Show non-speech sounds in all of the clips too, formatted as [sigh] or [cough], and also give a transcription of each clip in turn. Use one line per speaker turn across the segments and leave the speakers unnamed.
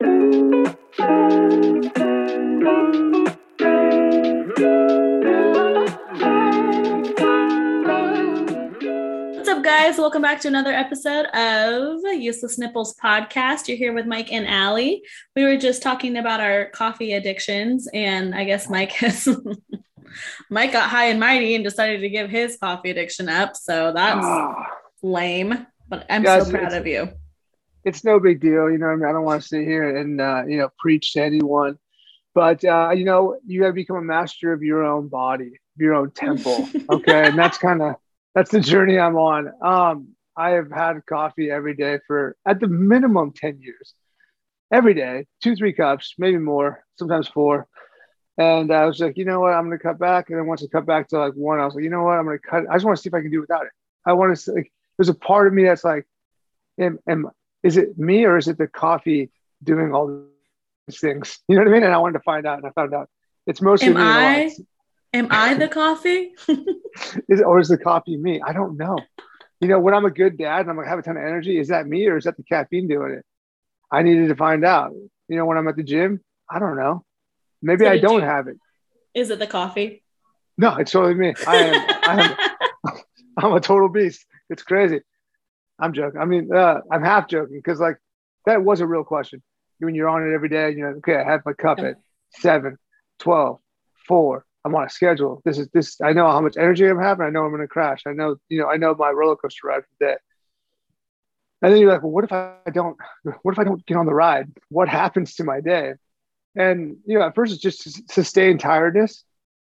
What's up, guys? Welcome back to another episode of Useless Nipples podcast. You're here with Mike and Allie. We were just talking about our coffee addictions, and I guess Mike has [laughs] Mike got high and mighty and decided to give his coffee addiction up. So that's
Ah,
lame, but I'm
Guys,
so proud of you.
It's no big deal. You know, what I, mean? I don't want to sit here and uh, you know preach to anyone, but uh, you know, you got to become a master of your own body, your own temple. [laughs] Okay, and that's kind of that's the journey I'm on. Um, I have had coffee every day for at the minimum ten years, every day, two three cups, maybe more, sometimes four. And I was like, you know what, I'm gonna cut back. And then once I cut back to like one, I was like, you know what, I'm gonna cut. I just want to see if I can do without it. I want to like. There's a part of me that's like, am, am is it me or is it the coffee doing all these things? [laughs] You know what I mean? And I wanted to find out, and I found out it's mostly
Am
me.
I- Am I the coffee? [laughs]
Is, or is the [laughs] coffee me? I don't know. You know, when I'm a good dad and I'm gonna have a ton of energy, is that me or is that the caffeine doing it? I needed to find out. You know, when I'm at the gym, I don't know. Maybe
So
I don't
you-
have it.
Is it the coffee?
No, it's totally me. I am. I am I'm a total beast. It's crazy. I'm joking. I mean, uh, I'm half joking because like that was a real question. When you're on it every day, you know, okay, I have my cup at seven, 12, four. I'm on a schedule. This is this. I know how much energy I'm having. I know I'm going to crash. I know, you know, I know my roller coaster ride for the day. And then you're like, well, what if I don't? What if I don't get on the ride? What happens to my day? And you know, at first it's just sustained tiredness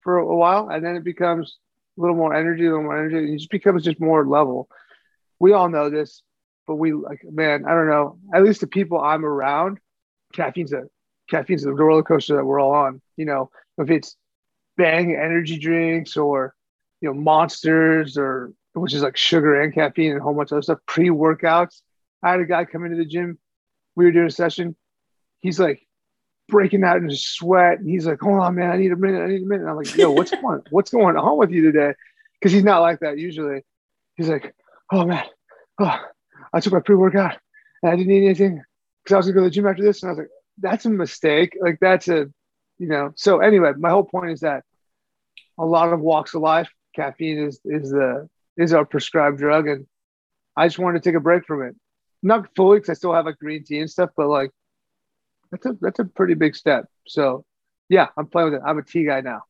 for a while, and then it becomes a little more energy, a little more energy. and It just becomes just more level. We all know this, but we like, man, I don't know. At least the people I'm around, caffeine's a caffeine's the roller coaster that we're all on. You know, if it's bang energy drinks or you know monsters or which is like sugar and caffeine and a whole bunch of other stuff, pre-workouts. I had a guy come into the gym. We were doing a session. He's like breaking out in sweat. And he's like, hold on, man, I need a minute. I need a minute. And I'm like, yo, what's [laughs] going what's going on with you today? Because he's not like that usually. He's like, oh man, oh, I took my pre-workout and I didn't eat anything because I was gonna go to the gym after this. And I was like, that's a mistake. Like that's a, you know. So anyway, my whole point is that a lot of walks of life, caffeine is is the is our prescribed drug, and I just wanted to take a break from it. Not fully because I still have like green tea and stuff, but like that's a that's a pretty big step. So yeah, I'm playing with it. I'm a tea guy now.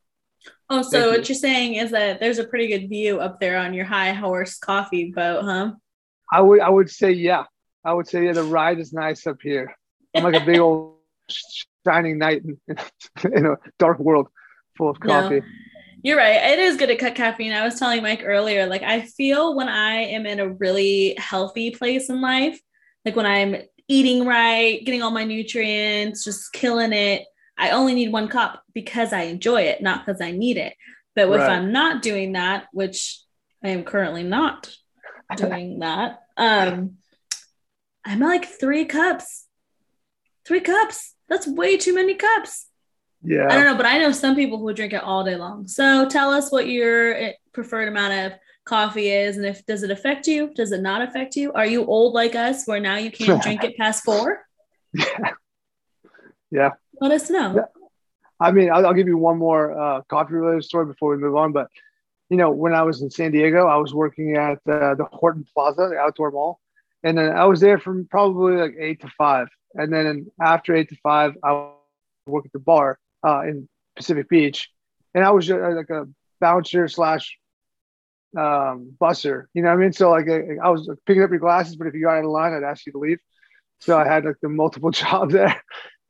Oh, so
Thank
what
you.
you're saying is that there's a pretty good view up there on your high horse coffee boat, huh?
I would I would say yeah. I would say yeah. The ride is nice up here. I'm like a big old [laughs] shining knight in, in a dark world full of
No.
coffee.
You're right. It is good to cut caffeine. I was telling Mike earlier, like I feel when I am in a really healthy place in life, like when I'm eating right, getting all my nutrients, just killing it, I only need one cup because I enjoy it, not because I need it. But if
Right.
I'm not doing that, which I am currently not doing that, um, I'm at like three cups. Three cups. That's way too many cups.
Yeah.
I don't know, but I know some people who drink it all day long. So tell us what your eh, preferred amount of coffee is, and if does it affect you? Does it not affect you? Are you old like us, where now you can't [laughs] drink it past four?
Yeah. Yeah.
Let us know.
Yeah. I mean, I'll, I'll give you one more uh, coffee related story before we move on. But, you know, when I was in San Diego, I was working at uh, the Horton Plaza, the outdoor mall. And then I was there from probably like eight to five. And then after eight to five, I work at the bar uh, in Pacific Beach. And I was uh, like a bouncer slash um, busser. You know what I mean? So, like, I, I was picking up your glasses, but if you got out of line, I'd ask you to leave. So I had like the multiple [laughs] job there.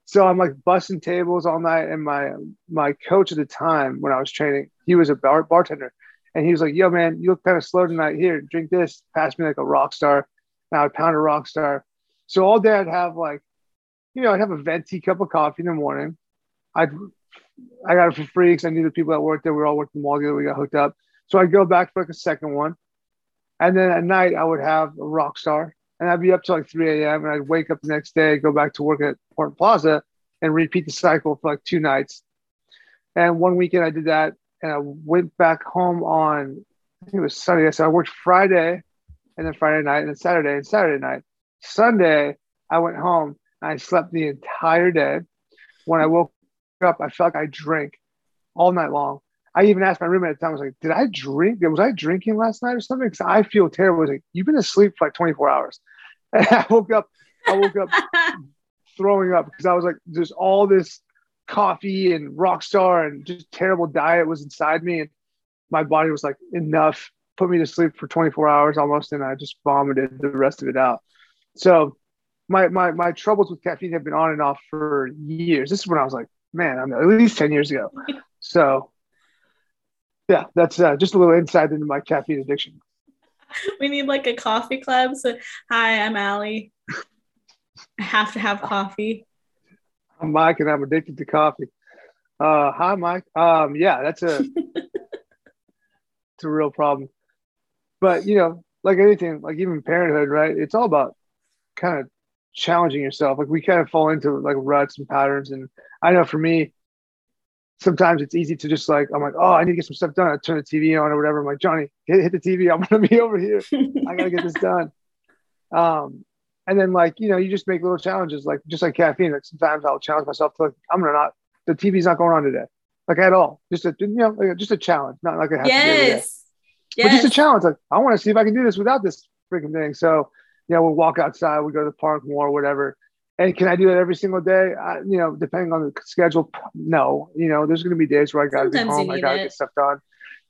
So I'm like busting tables all night, and my my coach at the time when I was training, he was a bar, bartender, and he was like, "Yo, man, you look kind of slow tonight. Here, drink this." Pass me like a Rockstar. And I would pound a Rockstar. So all day I'd have like, you know, I'd have a venti cup of coffee in the morning. I'd I got it for free because I knew the people that worked there. We were all working in the mall together. We got hooked up. So I'd go back for like a second one, and then at night I would have a Rockstar, and I'd be up till like 3 a.m. and I'd wake up the next day, go back to work at Horton Plaza, and repeat the cycle for like two nights. And one weekend I did that, and I went back home on I think it was Sunday. So I worked Friday, and then Friday night, and then Saturday and Saturday night. Sunday I went home, and I slept the entire day. When I woke up, I felt like I drank all night long. I even asked my roommate at the time, I was like, did I drink? Was I drinking last night or something? Because I feel terrible. I was like, you've been asleep for like 24 hours. [laughs] And I woke up, I woke up [laughs] throwing up because I was like, there's all this coffee and rockstar and just terrible diet was inside me. And my body was like, enough, put me to sleep for 24 hours almost. And I just vomited the rest of it out. So my, my, my troubles with caffeine have been on and off for years. This is when I was like, man, I'm at least 10 years ago. [laughs] So yeah, that's uh, just a little insight into my caffeine addiction. [laughs]
We need like a coffee club. So, hi, I'm Allie. I have to have coffee.
I'm Mike, and I'm addicted to coffee. Uh, hi, Mike. Um, yeah, that's a [laughs] it's a real problem. But you know, like anything, like even parenthood, right? It's all about kind of challenging yourself. Like we kind of fall into like ruts and patterns. And I know for me, sometimes it's easy to just like I'm like, oh, I need to get some stuff done. I turn the TV on or whatever. I'm like, Johnny, hit, hit the TV. I'm gonna be over here. I gotta get this done. [laughs] Um, and then like you know, you just make little challenges, like just like caffeine. Like sometimes I'll challenge myself to like, I'm gonna not the TV's not going on today, like at all. Just a you know, like, just a challenge, not like a
yes.
yes. but just a challenge. Like I want to see if I can do this without this freaking thing. So you know, we'll walk outside, we go to the park more, whatever. And can I do that every single day? I, you know, depending on the schedule, no. You know, there's going to be days where I got to be home, I got to get stuff done.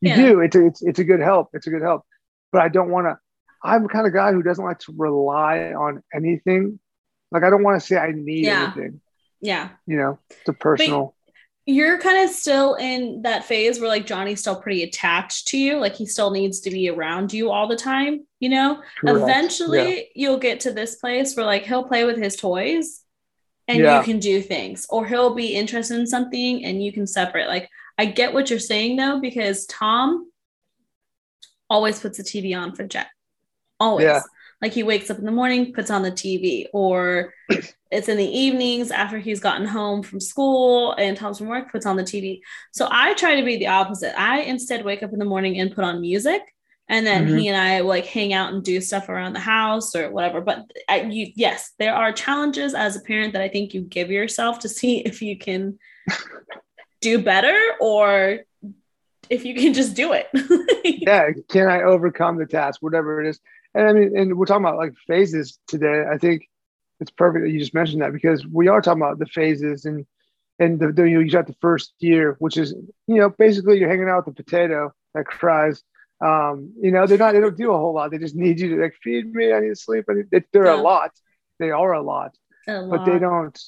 You yeah. do. It's a, it's it's a good help. It's a good help. But I don't want to. I'm the kind of guy who doesn't like to rely on anything. Like I don't want to say I need
yeah.
anything.
Yeah.
You know, it's a personal
you're kind of still in that phase where like Johnny's still pretty attached to you, like he still needs to be around you all the time, you know? Correct. Eventually yeah. you'll get to this place where like he'll play with his toys and yeah. you can do things or he'll be interested in something and you can separate. Like I get what you're saying though because Tom always puts the TV on for Jet. Always. Yeah. Like he wakes up in the morning, puts on the TV, or it's in the evenings after he's gotten home from school and Tom's from work, puts on the TV. So I try to be the opposite. I instead wake up in the morning and put on music. And then mm-hmm. he and I like hang out and do stuff around the house or whatever. But I, you, yes, there are challenges as a parent that I think you give yourself to see [laughs] if you can do better or if you can just do it. [laughs]
yeah, can I overcome the task, whatever it is? And I mean, and we're talking about like phases today. I think it's perfect that you just mentioned that because we are talking about the phases and and the, the you, know, you got the first year, which is you know basically you're hanging out with the potato that cries. Um, you know they're not they don't do a whole lot. They just need you to like feed me. I need to sleep. I need, they, they're yeah. a lot. They are a lot, a lot, but they don't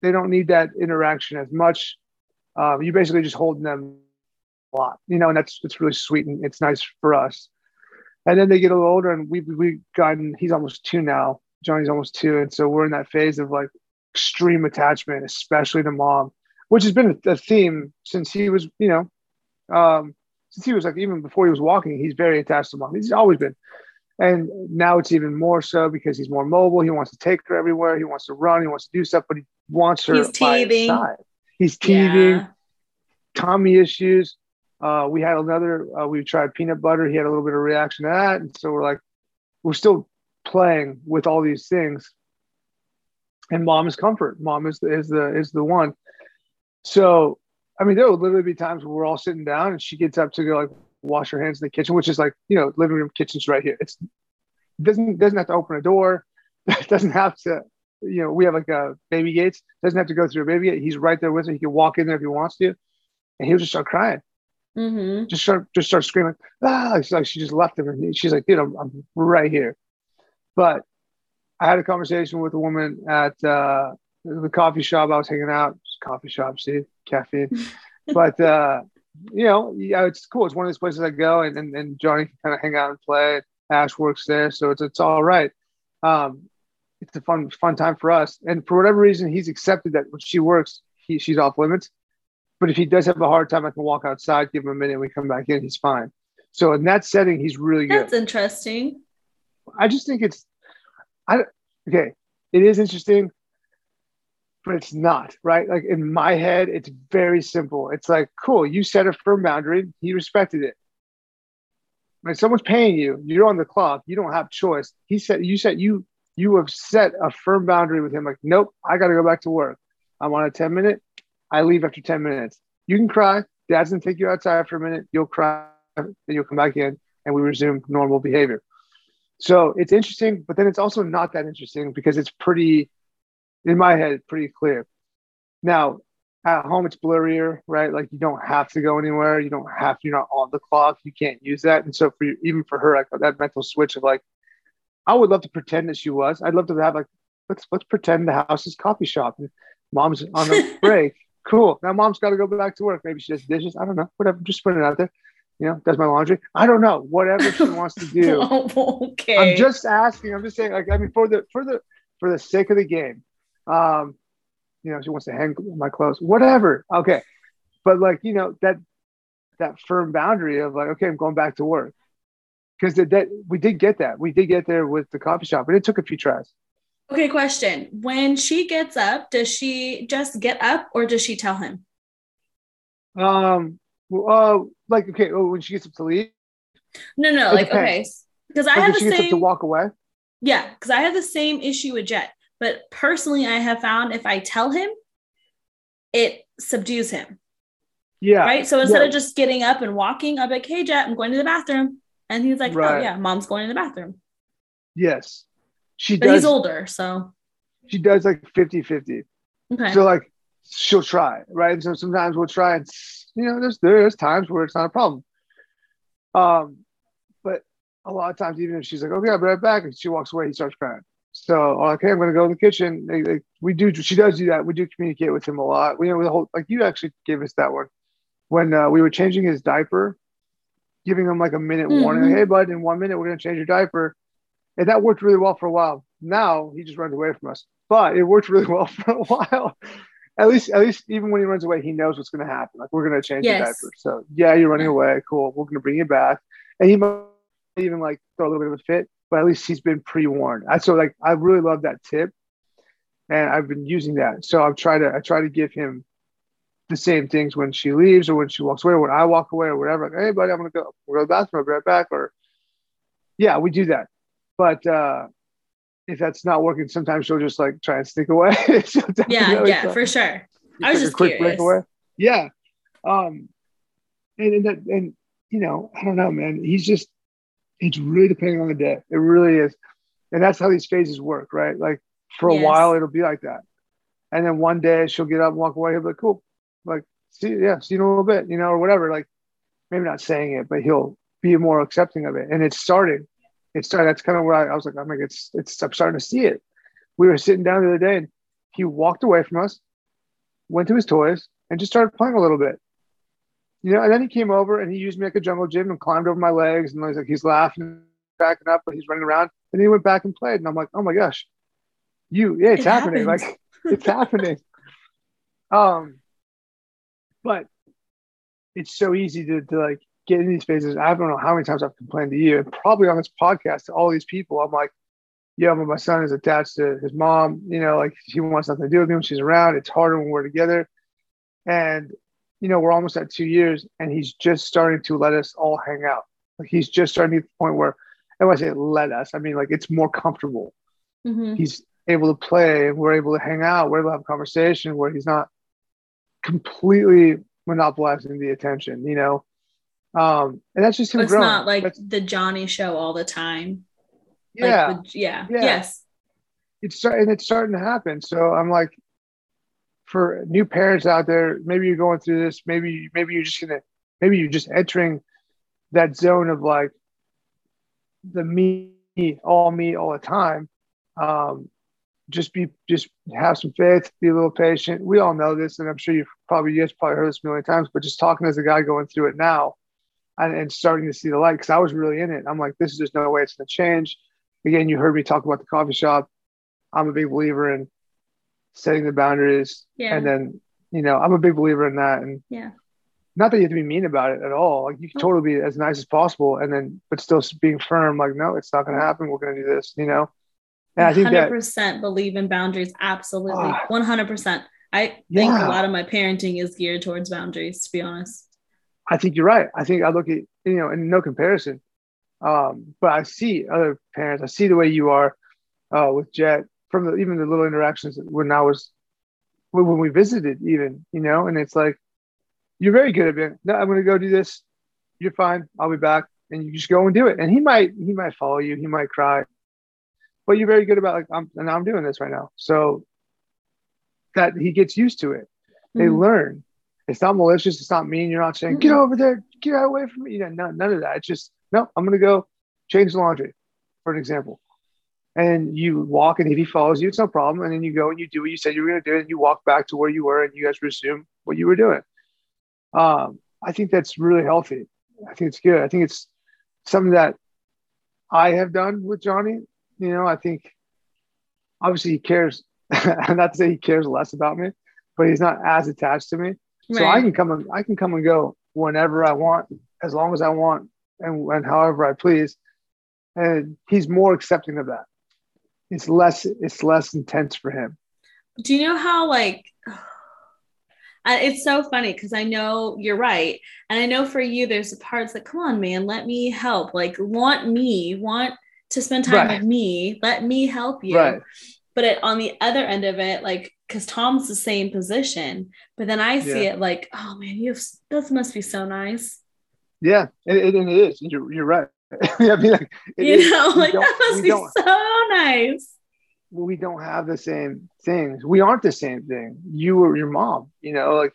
they don't need that interaction as much. Um, you basically just holding them a lot, you know, and that's it's really sweet and it's nice for us and then they get a little older and we've, we've gotten he's almost two now. Johnny's almost two. And so we're in that phase of like extreme attachment especially to mom which has been a, theme since he was you know um, since he was like even before he was walking he's very attached to mom. He's always been. And now it's even more so because he's more mobile. He wants to take her everywhere. He wants to run. He wants to do stuff but he wants her
he's teething.
he's teething. Yeah. tummy issues uh, we had another, uh, we tried peanut butter. He had a little bit of reaction to that. And so we're like, we're still playing with all these things. And mom is comfort. Mom is the, is the, is the one. So, I mean, there will literally be times where we're all sitting down and she gets up to go like wash her hands in the kitchen, which is like, you know, living room kitchen's right here. It's doesn't, doesn't have to open a door. [laughs] doesn't have to, you know, we have like a baby gates, doesn't have to go through a baby gate. He's right there with her. He can walk in there if he wants to. And he'll just start crying.
Mm-hmm.
Just start, just start screaming. Ah! It's like she just left him, and she's like, "Dude, I'm, I'm right here." But I had a conversation with a woman at uh, the coffee shop. I was hanging out. Coffee shop, see, caffeine. [laughs] but uh, you know, yeah, it's cool. It's one of those places I go, and and, and Johnny can kind of hang out and play. Ash works there, so it's it's all right. Um, it's a fun fun time for us. And for whatever reason, he's accepted that when she works, he, she's off limits. But if he does have a hard time, I can walk outside, give him a minute, and we come back in, he's fine. So in that setting, he's really good.
That's interesting.
I just think it's, I okay, it is interesting, but it's not right. Like in my head, it's very simple. It's like, cool, you set a firm boundary, he respected it. When someone's paying you, you're on the clock, you don't have choice. He said, you said you you have set a firm boundary with him. Like, nope, I got to go back to work. I'm on a 10 minute. I leave after 10 minutes. You can cry. Dad's gonna take you outside for a minute. You'll cry. Then you'll come back in, and we resume normal behavior. So it's interesting, but then it's also not that interesting because it's pretty, in my head, pretty clear. Now, at home, it's blurrier, right? Like you don't have to go anywhere. You don't have to. You're not on the clock. You can't use that. And so for you, even for her, like that mental switch of like, I would love to pretend that she was. I'd love to have like, let's let's pretend the house is coffee shop and mom's on a [laughs] break. Cool. Now mom's got to go back to work. Maybe she does dishes. I don't know. Whatever. Just put it out there. You know, does my laundry. I don't know. Whatever she wants to [laughs] do.
okay.
I'm just asking. I'm just saying. Like, I mean, for the for the for the sake of the game, um, you know, she wants to hang my clothes. Whatever. Okay, but like, you know, that that firm boundary of like, okay, I'm going back to work because that, that we did get that. We did get there with the coffee shop, but it took a few tries.
Okay, question. When she gets up, does she just get up or does she tell him?
Um, uh, like okay, oh, when she gets up to leave.
No, no,
It
like
depends.
okay, because I
Like,
have the
she gets up to walk away.
Yeah, because I have the same issue with Jet. But personally, I have found if I tell him, it subdues him.
Yeah.
Right. So instead
Yeah.
of just getting up and walking, I'm like, hey, Jet, I'm going to the bathroom. And he's like, oh, yeah, mom's going to the bathroom.
Yes. She
But
does.
he's older. So,
She does like 50 50.
okay.
So like she'll try, right? So sometimes we'll try and you know, there's there's times where it's not a problem. Um, but a lot of times, even if she's like, okay, I'll be right back, and she walks away, he starts crying. So okay, I'm gonna go in the kitchen. They- they- we do she does do that. We do communicate with him a lot. We know the whole like you actually gave us that one when uh, we were changing his diaper, giving him like a minute warning,
Mhm.
like, hey bud, in one minute we're gonna change your diaper. And that worked really well for a while. Now he just runs away from us. But it worked really [laughs] well for a while. At least, at least, even when he runs away, he knows what's going to happen. Like we're going to change
Yes.
the diaper. So yeah, you're running away. Cool. We're going to bring you back. And he might even like throw a little bit of a fit, but at least he's been pre-warned. I so like I really love that tip, and I've been using that. So I've tried to I try to give him the same things when she leaves or when she walks away or when I walk away or whatever. Like, hey buddy, I'm gonna go. We'll go to the bathroom. I'll be right back. Or yeah, we do that. But uh if that's not working, sometimes she'll just like try and sneak away. [laughs]
Yeah, yeah, for sure. I was
like a
just
quick
curious.
breakaway. Yeah. Um and and, that, and you know, I don't know, man. He's just it's really depending on the day. It really is. And that's how these phases work, right? Like for a
Yes.
while it'll be like that. And then one day she'll get up and walk away, he'll be like, cool. Like, see, yeah, see you in a little bit, you know, or whatever. Like maybe not saying it, but he'll be more accepting of it. And it's starting. It started. That's kind of where I, I was like, I'm like, it's it's I'm starting to see it. We were sitting down the other day and he walked away from us, went to his toys, and just started playing a little bit. You know, and then he came over and he used me like a jungle gym and climbed over my legs and he's like he's laughing, cracking up, but he's running around. And he went back and played. And I'm like, oh my gosh, you, yeah, it's
It
happening.
happens.
Like it's happening. [laughs] Um, but it's so easy to, to like get in these phases. I don't know how many times I've complained to you and probably on this podcast to all these people. I'm like, yeah, but my son is attached to his mom, you know, like he wants nothing to do with me when she's around. It's harder when we're together. And, you know, we're almost at two years and he's just starting to let us all hang out. Like he's just starting to get the point where, and when I say let us, I mean like it's more comfortable
Mhm.
he's able to play we're able to hang out we're able to have a conversation where he's not completely monopolizing the attention you know um and that's just him
It's
growing
not like
That's-
the Johnny show all the time.
yeah
Like the, yeah.
Yeah.
Yes.
it's start- and it's starting to happen so i'm like for new parents out there maybe you're going through this maybe maybe you're just gonna maybe you're just entering that zone of like the me all me all the time um just be just have some faith be a little patient we all know this and i'm sure you've probably guys probably heard this a million times but just talking as a guy going through it now and, and starting to see the light because i was really in it i'm like this is just no way it's going to change again you heard me talk about the coffee shop i'm a big believer in setting the boundaries
Yeah.
and then you know i'm a big believer in that and
Yeah.
not that you have to be mean about it at all like you can totally be as nice as possible and then but still being firm like no it's not going to happen we're going to do this you know and i think
100% believe in boundaries. Absolutely.
Ah.
100%. I think
Yeah.
a lot of my parenting is geared towards boundaries, to be honest.
I think you're right. I think I look at you know, in no comparison. Um, but I see other parents. I see the way you are. uh, with Jet from the, even the little interactions when I was when we visited, even you know, and it's like you're very good at being. No, I'm going to go do this. You're fine. I'll be back, and you just go and do it. And he might he might follow you. He might cry, but you're very good about like I'm and I'm doing this right now. So that he gets used to it. They mm-hmm. learn. It's not malicious. It's not mean. You're not saying, get over there, get away from me. You know, none, none of that. It's just, no, I'm going to go change the laundry, for an example. And you walk, and if he follows you, it's no problem. And then you go and you do what you said you were going to do, and you walk back to where you were, and you guys resume what you were doing. Um, I think that's really healthy. I think it's good. I think it's something that I have done with Johnny. You know, I think obviously he cares. [laughs] not to say he cares less about me, but he's not as attached to me. Right. So I can come and I can come and go whenever I want, as long as I want, and, and however I please. And he's more accepting of that. It's less it's less intense for him.
Do you know how like [sighs] it's so funny because I know you're right. And I know for you, there's the parts that, come on, man, let me help. Like, want me, want to spend time right. with me, let me help you. Right. But it, on the other end of it, like, because Tom's the same position, but then I see yeah. it like, oh man, you have, that must be so nice.
Yeah, and it, and it is. You're, you're right. [laughs] I
mean, like, you is. know, like that must be so nice
we don't have the same things. We aren't the same thing. You or your mom, you know, like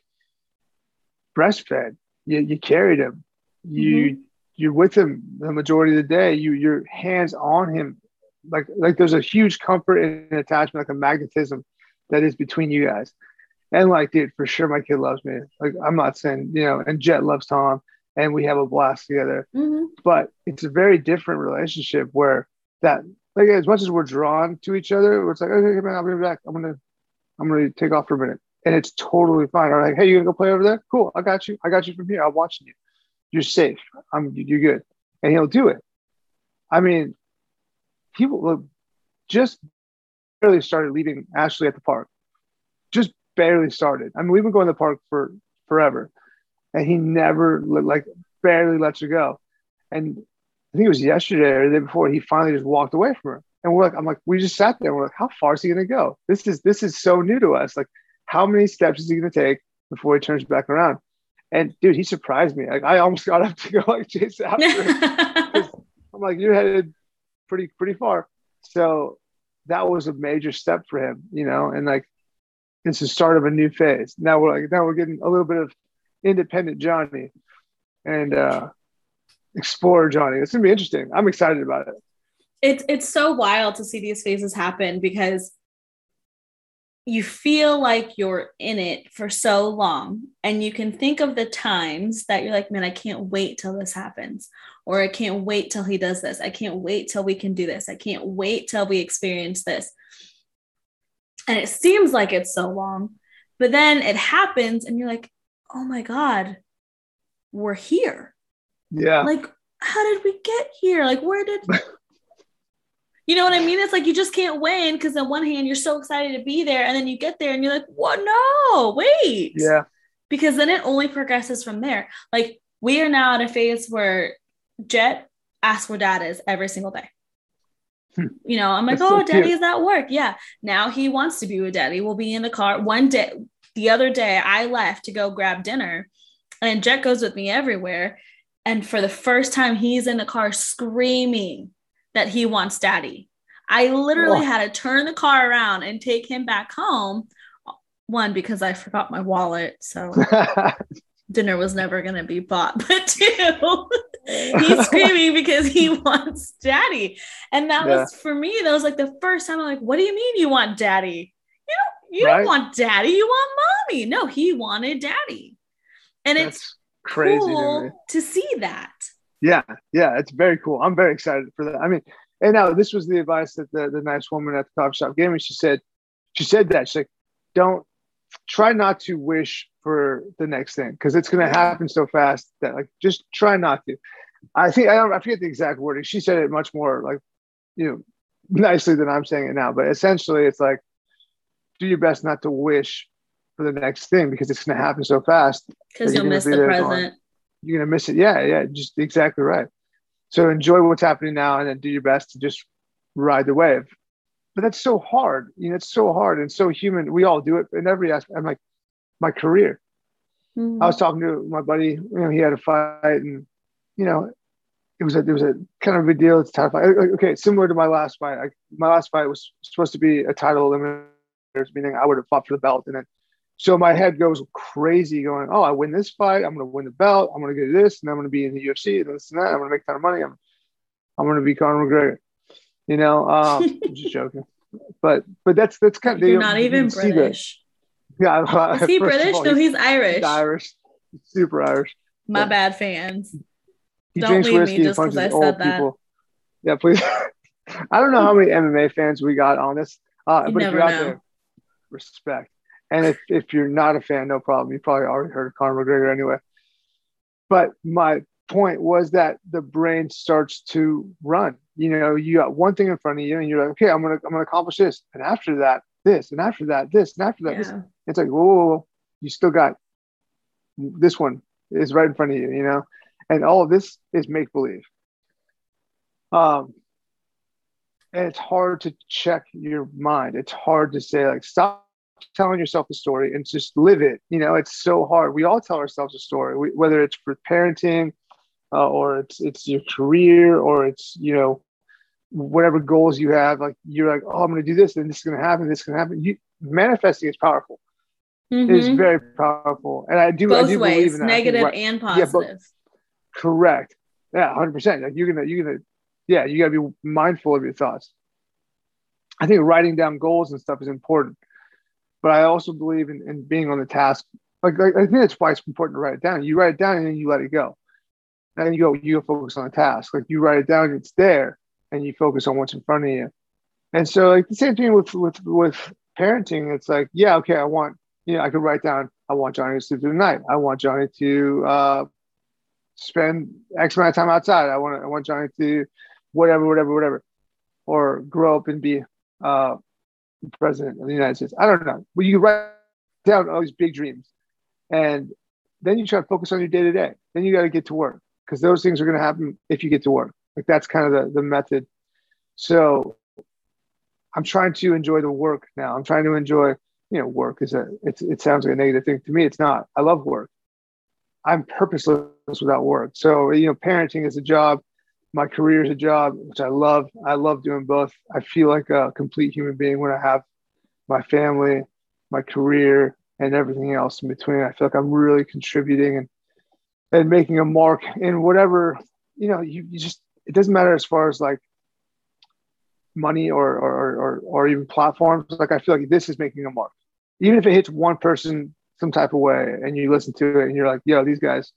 breastfed. You, you carried him. You mm-hmm. you're with him the majority of the day. You your hands on him. Like like there's a huge comfort and attachment, like a magnetism that is between you guys. And like, dude, for sure my kid loves me. Like I'm not saying, you know, and Jet loves Tom and we have a blast together. Mm-hmm. But it's a very different relationship where that like as much as we're drawn to each other, it's like, okay, man, I'll be back. I'm gonna, I'm gonna take off for a minute, and it's totally fine. Or like, hey, you gonna go play over there? Cool, I got you. I got you from here. I'm watching you. You're safe. I'm. You're good, and he'll do it. I mean, people will just barely started leaving Ashley at the park. Just barely started. I mean, we've been going to the park for forever, and he never like barely lets her go. And I think it was yesterday or the day before, he finally just walked away from her. And we're like, I'm like, we just sat there. And we're like, how far is he going to go? This is this is so new to us. Like, how many steps is he going to take before he turns back around? And dude, he surprised me. Like, I almost [laughs] got up to go like chase after him. [laughs] I'm like, you're headed pretty pretty far. So that was a major step for him, you know. And like, it's the start of a new phase. Now we're like, now we're getting a little bit of independent Johnny, and uh, explore Johnny. It's gonna be interesting. I'm excited about it.
It's it's so wild to see these phases happen because you feel like you're in it for so long and you can think of the times that you're like man i can't wait till this happens or i can't wait till he does this i can't wait till we can do this i can't wait till we experience this and it seems like it's so long but then it happens and you're like oh my god we're here
yeah.
Like, how did we get here? Like, where did [laughs] you know what I mean? It's like you just can't win because on one hand you're so excited to be there, and then you get there and you're like, what? No, wait.
Yeah.
Because then it only progresses from there. Like we are now at a phase where Jet asks where dad is every single day. Hmm. You know, I'm like, That's oh, so is at work. Yeah. Now he wants to be with daddy. We'll be in the car. One day, the other day, I left to go grab dinner, and Jet goes with me everywhere. And for the first time, he's in the car screaming that he wants daddy. I literally had to turn the car around and take him back home. One, because I forgot my wallet. So [laughs] dinner was never going to be bought. [laughs] But two, [laughs] he's screaming because he wants daddy. And that yeah. was for me, that was like the first time I'm like, what do you mean you want daddy? You don't, you right? don't want daddy. You want mommy. No, he wanted daddy. And That's- it's crazy cool to, to, see that.
Yeah, yeah, it's very cool. I'm very excited for that. I mean, and now this was the advice that the, the nice woman at the coffee shop gave me. She said, she said that she's like, don't try not to wish for the next thing because it's going to happen so fast that like just try not to. I think I don't I forget the exact wording. She said it much more like you know nicely than I'm saying it now, but essentially it's like do your best not to wish for the next thing because it's going to happen so fast.
Because you'll miss the present. Going,
you're to miss it. Yeah, yeah, just exactly right. So enjoy what's happening now and then do your best to just ride the wave. but that's so hard. You know, it's so hard and so human. We all do it in every aspect. I'm like, my career. Mm-hmm. I was talking to my buddy, you know, he had a fight and, you know, it was a, it was a kind of a deal. It's title fight. Okay. Similar to my last fight. I, my last fight was supposed to be a title eliminator, meaning I would have fought for the belt. And then, so my head goes crazy going, oh, I win this fight. I'm going to win the belt. I'm going to get this and I'm going to be in the UFC and this and that. I'm going to make a ton of money. I'm, I'm going to be Conor McGregor. You know, um, [laughs] I'm just joking, but but that's that's kind of
you're not even British.
Yeah,
is he British? All, no, he's, he's Irish. He's
Irish, super Irish.
My yeah. bad, fans. He Don't leave me just because I said that. People.
Yeah, please. [laughs] I don't know how many MMA fans we got on this, uh, but if you're out know. there, respect. And if, if you're not a fan, no problem. You probably already heard of Conor McGregor anyway. But my point was that the brain starts to run. You know, you got one thing in front of you, and you're like, okay, I'm gonna I'm gonna accomplish this, and after that, this, and after that, this, and after that, yeah. this. It's like, whoa, whoa, whoa, you still got this one is right in front of you, you know, and all of this is make believe. Um, and it's hard to check your mind. It's hard to say like, stop telling yourself a story and just live it. You know, it's so hard. We all tell ourselves a story, we, whether it's for parenting, uh, or it's it's your career, or it's you know whatever goals you have. Like you're like, oh, I'm going to do this, and this is going to happen. This is going to happen. You manifesting is powerful. Mm-hmm. It's very powerful, and I do.
Both
I do
ways,
believe in that.
negative right. and positive. Yeah,
correct. Yeah, hundred percent. Like you're gonna, you're gonna, yeah, you gotta be mindful of your thoughts. I think writing down goals and stuff is important, but I also believe in, in being on the task. Like, like I think that's why it's important to write it down. You write it down and then you let it go. And then you go, you focus on the task. Like you write it down, it's there, and you focus on what's in front of you. And so, like the same thing with with with parenting. It's like, yeah, okay, I want, you know, I could write down, I want Johnny to sleep through the night. I want Johnny to uh, spend X amount of time outside. I want, I want Johnny to, whatever, whatever, whatever, or grow up and be uh, president of the United States. I don't know. But you write down all these big dreams, and then you try to focus on your day to day. Then you got to get to work because those things are going to happen if you get to work. Like that's kind of the, the method. So I'm trying to enjoy the work now. I'm trying to enjoy, you know, work is a, it's, it sounds like a negative thing to me. It's not. I love work. I'm purposeless without work. So, you know, parenting is a job. My career is a job, which I love. I love doing both. I feel like a complete human being when I have my family, my career, and everything else in between. I feel like I'm really contributing and and making a mark in whatever, you know, you, you just it doesn't matter as far as like money or, or or or even platforms. Like I feel like this is making a mark, even if it hits one person some type of way, and you listen to it, and you're like, yo, these guys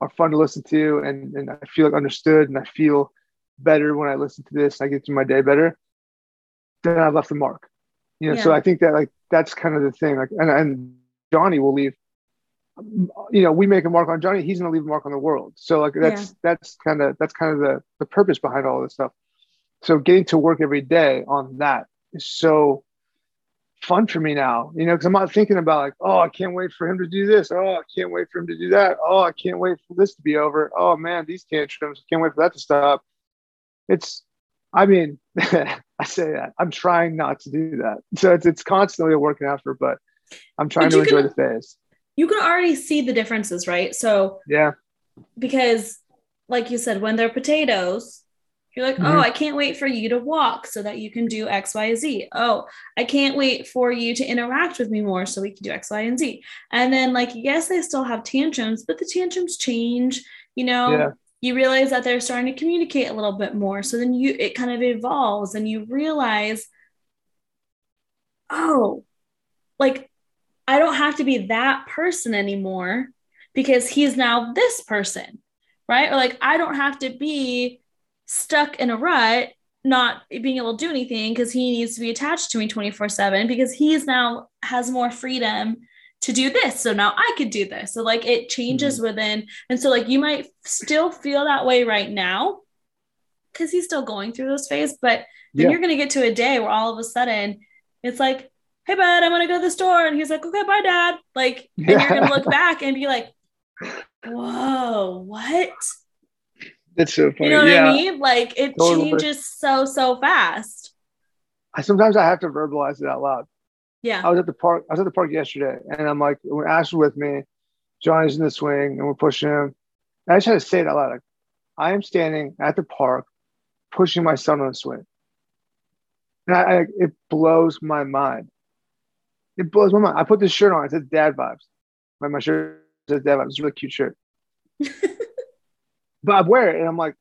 are fun to listen to, and and I feel like understood, and I feel better when I listen to this. I get through my day better. Then I've left a mark, you know. Yeah. So I think that like that's kind of the thing. Like, and and Johnny will leave you know, we make a mark on Johnny, he's going to leave a mark on the world. So like that's yeah. that's kind of that's kind of the the purpose behind all this stuff. So getting to work every day on that is so fun for me now, you know, because I'm not thinking about like, oh, I can't wait for him to do this. Oh, I can't wait for him to do that. Oh, I can't wait for this to be over. Oh man, these tantrums, can't wait for that to stop. It's, I mean, [laughs] I say that I'm trying not to do that. So it's it's constantly a working effort, but I'm trying but to enjoy can, the phase
you can already see the differences, right? So
yeah,
because like you said, when they're potatoes, you're like, oh, mm-hmm. oh, I can't wait for you to walk so that you can do X, Y, Z. Oh, I can't wait for you to interact with me more so we can do X, Y, and Z. And then, like, yes, they still have tantrums, but the tantrums change. You know, yeah. you realize that they're starting to communicate a little bit more. So then you, it kind of evolves and you realize, oh, like I don't have to be that person anymore because he's now this person, right? Or like I don't have to be stuck in a rut, not being able to do anything because he needs to be attached to me 24 7 because he's now has more freedom to do this. So now I could do this. So like it changes mm-hmm. within. And so like you might still feel that way right now because he's still going through those phases, but then yeah. you're going to get to a day where all of a sudden it's like, hey bud i'm gonna go to the store and he's like okay bye dad like and you're gonna look back and be like [laughs] whoa what
that's so funny
you know what yeah. i mean like it totally. changes so so fast
I sometimes I have to verbalize it out loud.
Yeah.
I was at the park. I was at the park yesterday, and I'm like, when Ash was with me, Johnny's in the swing, and we're pushing him. And I just had to say it out loud. Like, I am standing at the park, pushing my son on the swing, and I, I, it blows my mind. It blows my mind. I put this shirt on. It says "Dad Vibes." My my shirt says "Dad Vibes." It's a really cute shirt. [laughs] but I wear it, and I'm like,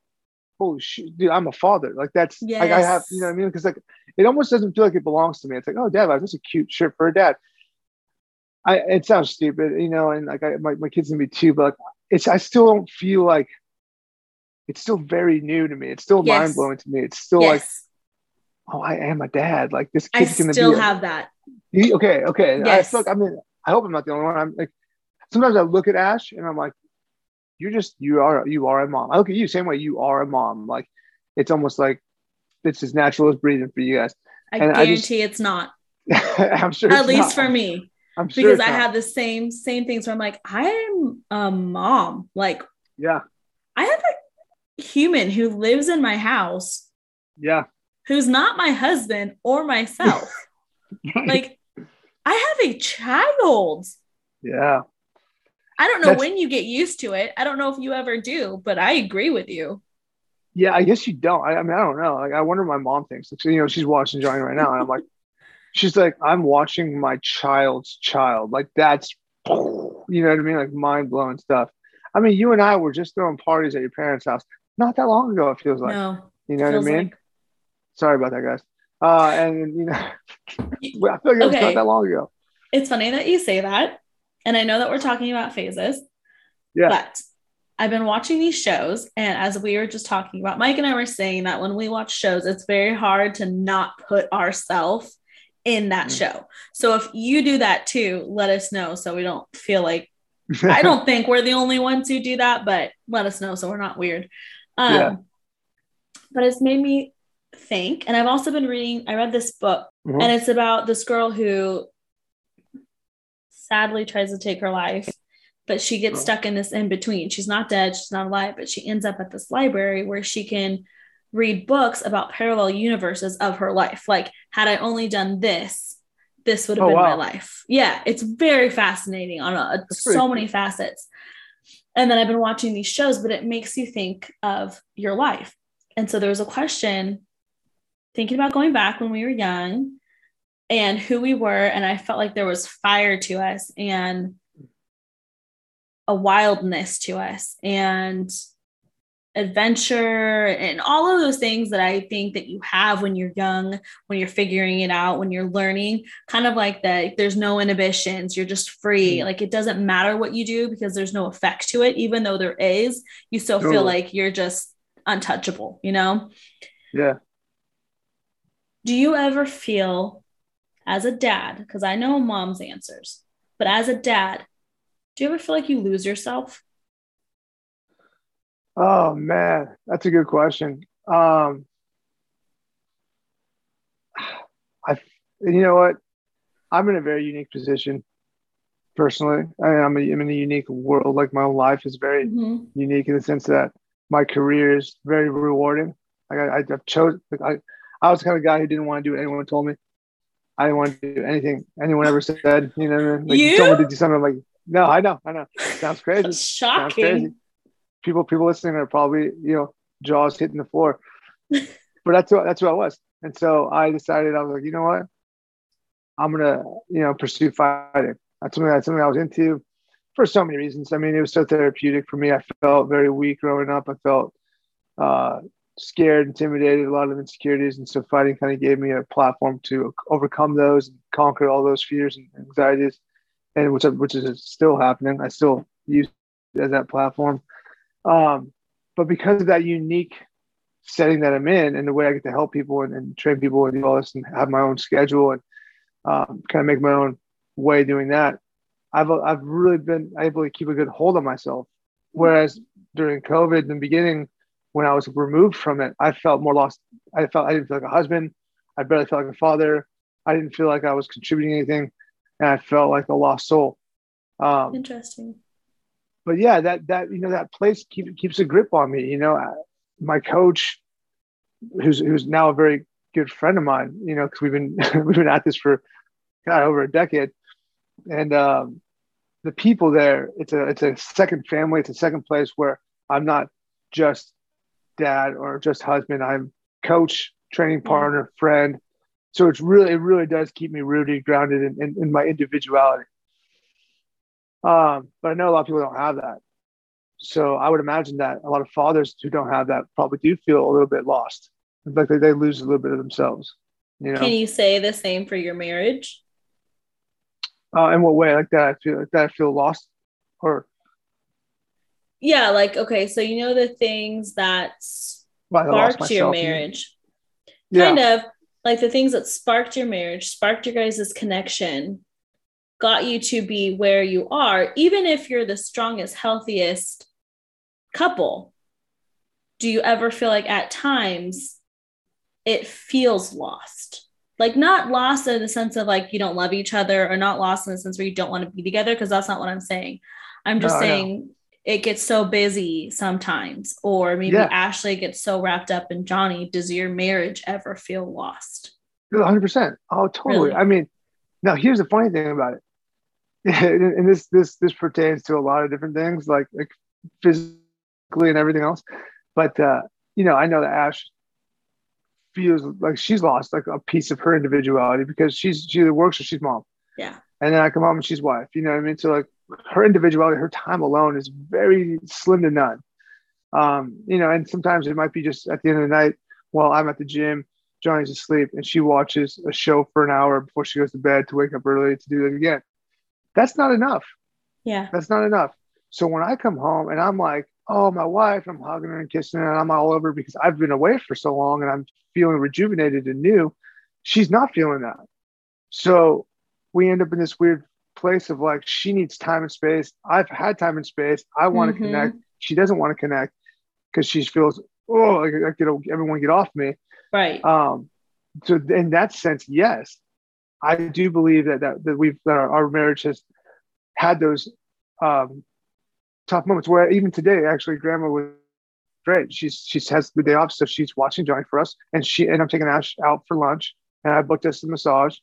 holy shit, dude, I'm a father. Like that's yes. like I have, you know what I mean? Because like it almost doesn't feel like it belongs to me. It's like, oh, dad, like, that's a cute shirt for a dad. I it sounds stupid, you know, and like I, my my kids can be too, but like, it's I still don't feel like it's still very new to me. It's still yes. mind blowing to me. It's still yes. like, oh, I am a dad. Like this kid's
I
gonna
still
be
have a, that.
He, okay, okay. Yes. I feel like I mean, I hope I'm not the only one. I'm like, sometimes I look at Ash and I'm like, you're just you are you are a mom. I look at you same way you are a mom. Like it's almost like it's as natural as breathing for you guys.
I and guarantee I just, it's not. [laughs]
I'm sure.
At least not. for me. I'm sure because I not. have the same same things where I'm like, I'm a mom. Like,
yeah,
I have a human who lives in my house.
Yeah.
Who's not my husband or myself. right. [laughs] Like, I have a child.
Yeah.
I don't know That's, when you get used to it. I don't know if you ever do, but I agree with you.
Yeah, I guess you don't. I, I mean, I don't know. Like, I wonder what my mom thinks. Like, you know, she's watching Johnny right now, and I'm like, [laughs] she's like, I'm watching my child's child. Like that's, you know what I mean? Like mind blowing stuff. I mean, you and I were just throwing parties at your parents' house not that long ago. It feels like. No, you know what I mean? Like... Sorry about that, guys. Uh, and you know, [laughs] I feel like it was okay. not that long ago.
It's funny that you say that and I know that we're talking about phases.
Yeah.
But I've been watching these shows, and as we were just talking about, Mike and I were saying that when we watch shows, it's very hard to not put ourselves in that mm. show. So if you do that too, let us know so we don't feel like [laughs] I don't think we're the only ones who do that, but let us know so we're not weird. Um, yeah. But it's made me think, and I've also been reading. I read this book, mm-hmm. and it's about this girl who sadly tries to take her life, but she gets oh. stuck in this in between. She's not dead, she's not alive, but she ends up at this library where she can read books about parallel universes of her life. Like, had I only done this, this would have oh, been wow. my life. Yeah, it's very fascinating on a, so cool. many facets. And then I've been watching these shows, but it makes you think of your life. And so there was a question thinking about going back when we were young and who we were. And I felt like there was fire to us and a wildness to us and adventure and all of those things that I think that you have when you're young, when you're figuring it out, when you're learning, kind of like that there's no inhibitions, you're just free. Mm-hmm. Like it doesn't matter what you do because there's no effect to it, even though there is, you still feel like you're just untouchable, you know?
Yeah.
Do you ever feel as a dad, because I know mom's answers, but as a dad, do you ever feel like you lose yourself?
Oh man, that's a good question. Um, I, you know what, I'm in a very unique position personally. I am a, I'm in a unique world. Like my life is very mm-hmm. unique in the sense that my career is very rewarding. Like I, I've chosen. Like I, I was the kind of guy who didn't want to do what anyone told me. I didn't want to do anything anyone ever said. You know, like
you?
someone to do something. I'm like, no, I know, I know. Sounds crazy. [laughs]
Shocking. Sounds crazy.
People, people listening are probably you know jaws hitting the floor. [laughs] but that's what that's what I was. And so I decided I was like, you know what, I'm gonna you know pursue fighting. That's something that's something I was into for so many reasons. I mean, it was so therapeutic for me. I felt very weak growing up. I felt uh, scared, intimidated, a lot of insecurities. And so fighting kind of gave me a platform to overcome those and conquer all those fears and anxieties. And which, which is still happening. I still use as that platform. Um, but because of that unique setting that I'm in and the way I get to help people and, and train people and do all this and have my own schedule and um, kind of make my own way doing that, I've, I've really been able to keep a good hold on myself. Whereas during COVID in the beginning, when I was removed from it, I felt more lost. I felt I didn't feel like a husband. I barely felt like a father. I didn't feel like I was contributing anything, and I felt like a lost soul.
Um, Interesting.
But yeah, that that you know that place keep, keeps a grip on me. You know, my coach, who's who's now a very good friend of mine, you know, because we've been [laughs] we've been at this for God over a decade, and um, the people there, it's a it's a second family, it's a second place where I'm not just dad or just husband. I'm coach, training partner, friend. So it's really, it really does keep me rooted, grounded in, in, in my individuality. Um, but I know a lot of people don't have that. So I would imagine that a lot of fathers who don't have that probably do feel a little bit lost. Like they, they lose a little bit of themselves. You know?
Can you say the same for your marriage?
Uh, in what way? Like that I feel like that I feel lost or
yeah, like okay, so you know the things that sparked your marriage. Yeah. Kind of like the things that sparked your marriage, sparked your guys' connection, got you to be where you are, even if you're the strongest, healthiest couple. Do you ever feel like at times it feels lost? Like not lost in the sense of like you don't love each other or not lost in the sense where you don't want to be together, because that's not what I'm saying. I'm just no, saying it gets so busy sometimes, or maybe yeah. Ashley gets so wrapped up in Johnny. Does your marriage ever feel lost?
100%. Oh, totally. Really? I mean, now here's the funny thing about it. [laughs] and this this this pertains to a lot of different things like, like physically and everything else but uh you know i know that ash feels like she's lost like a piece of her individuality because she's she either works or she's mom
yeah
and then i come home and she's wife you know what i mean so like her individuality, her time alone is very slim to none. Um, you know, and sometimes it might be just at the end of the night while I'm at the gym, Johnny's asleep, and she watches a show for an hour before she goes to bed to wake up early to do it again. That's not enough.
Yeah.
That's not enough. So when I come home and I'm like, oh, my wife, I'm hugging her and kissing her, and I'm all over because I've been away for so long and I'm feeling rejuvenated and new. She's not feeling that. So we end up in this weird place of like she needs time and space. I've had time and space. I want to mm-hmm. connect. She doesn't want to connect because she feels oh like, like you know everyone get off me.
Right.
Um. So in that sense, yes, I do believe that that, that we've that our, our marriage has had those um tough moments where even today actually grandma was great. She's she has the day off, so she's watching Johnny for us, and she and I'm taking Ash out for lunch, and I booked us a massage,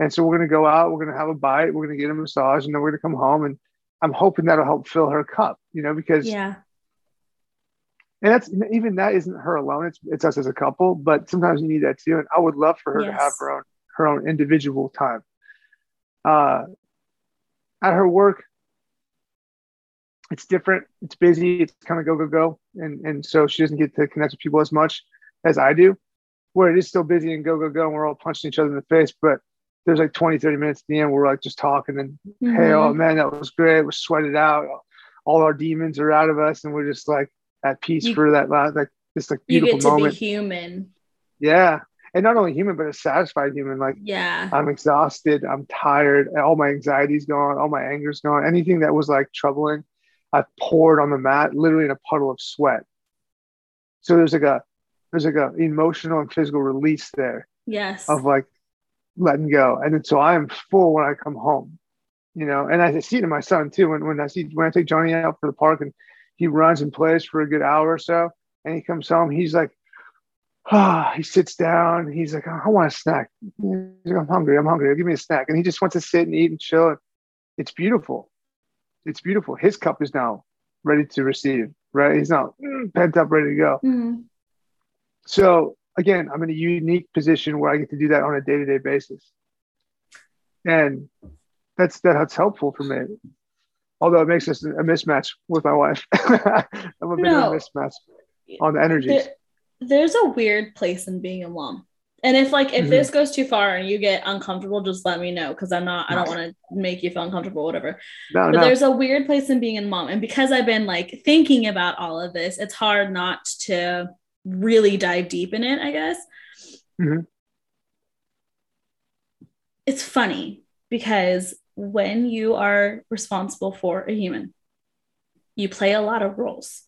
and so we're going to go out, we're going to have a bite, we're going to get a massage, and then we're going to come home. And I'm hoping that'll help fill her cup, you know, because
yeah.
And that's even that isn't her alone. It's it's us as a couple, but sometimes you need that too. And I would love for her yes. to have her own her own individual time. Uh, at her work, it's different. It's busy. It's kind of go go go, and and so she doesn't get to connect with people as much as I do. Where it is still busy and go go go, and we're all punching each other in the face, but there's like 20, 30 minutes at the end where we're like just talking and mm-hmm. hey, oh man, that was great. We're sweated out. All our demons are out of us, and we're just like at peace you, for that last like this like beautiful you get to moment.
Be human.
Yeah. And not only human, but a satisfied human. Like,
yeah,
I'm exhausted. I'm tired. All my anxiety's gone. All my anger's gone. Anything that was like troubling, I poured on the mat, literally in a puddle of sweat. So there's like a there's like a emotional and physical release there.
Yes.
Of like letting go. And then so I am full when I come home, you know, and I see it in my son too. When, when I see, when I take Johnny out for the park and he runs and plays for a good hour or so and he comes home, he's like, ah, oh, he sits down. He's like, oh, I want a snack. Like, I'm hungry. I'm hungry. Give me a snack. And he just wants to sit and eat and chill. It's beautiful. It's beautiful. His cup is now ready to receive, right? He's not pent up, ready to go. Mm-hmm. So again, I'm in a unique position where I get to do that on a day to day basis. And that's that's helpful for me. Although it makes us a mismatch with my wife. [laughs] I'm a bit no, of a mismatch on the energies.
There, there's a weird place in being a mom. And if like if mm-hmm. this goes too far and you get uncomfortable, just let me know because I'm not I don't want to make you feel uncomfortable, whatever. No, but no. there's a weird place in being a mom. And because I've been like thinking about all of this, it's hard not to really dive deep in it, I guess. Mm-hmm. It's funny because when you are responsible for a human, you play a lot of roles.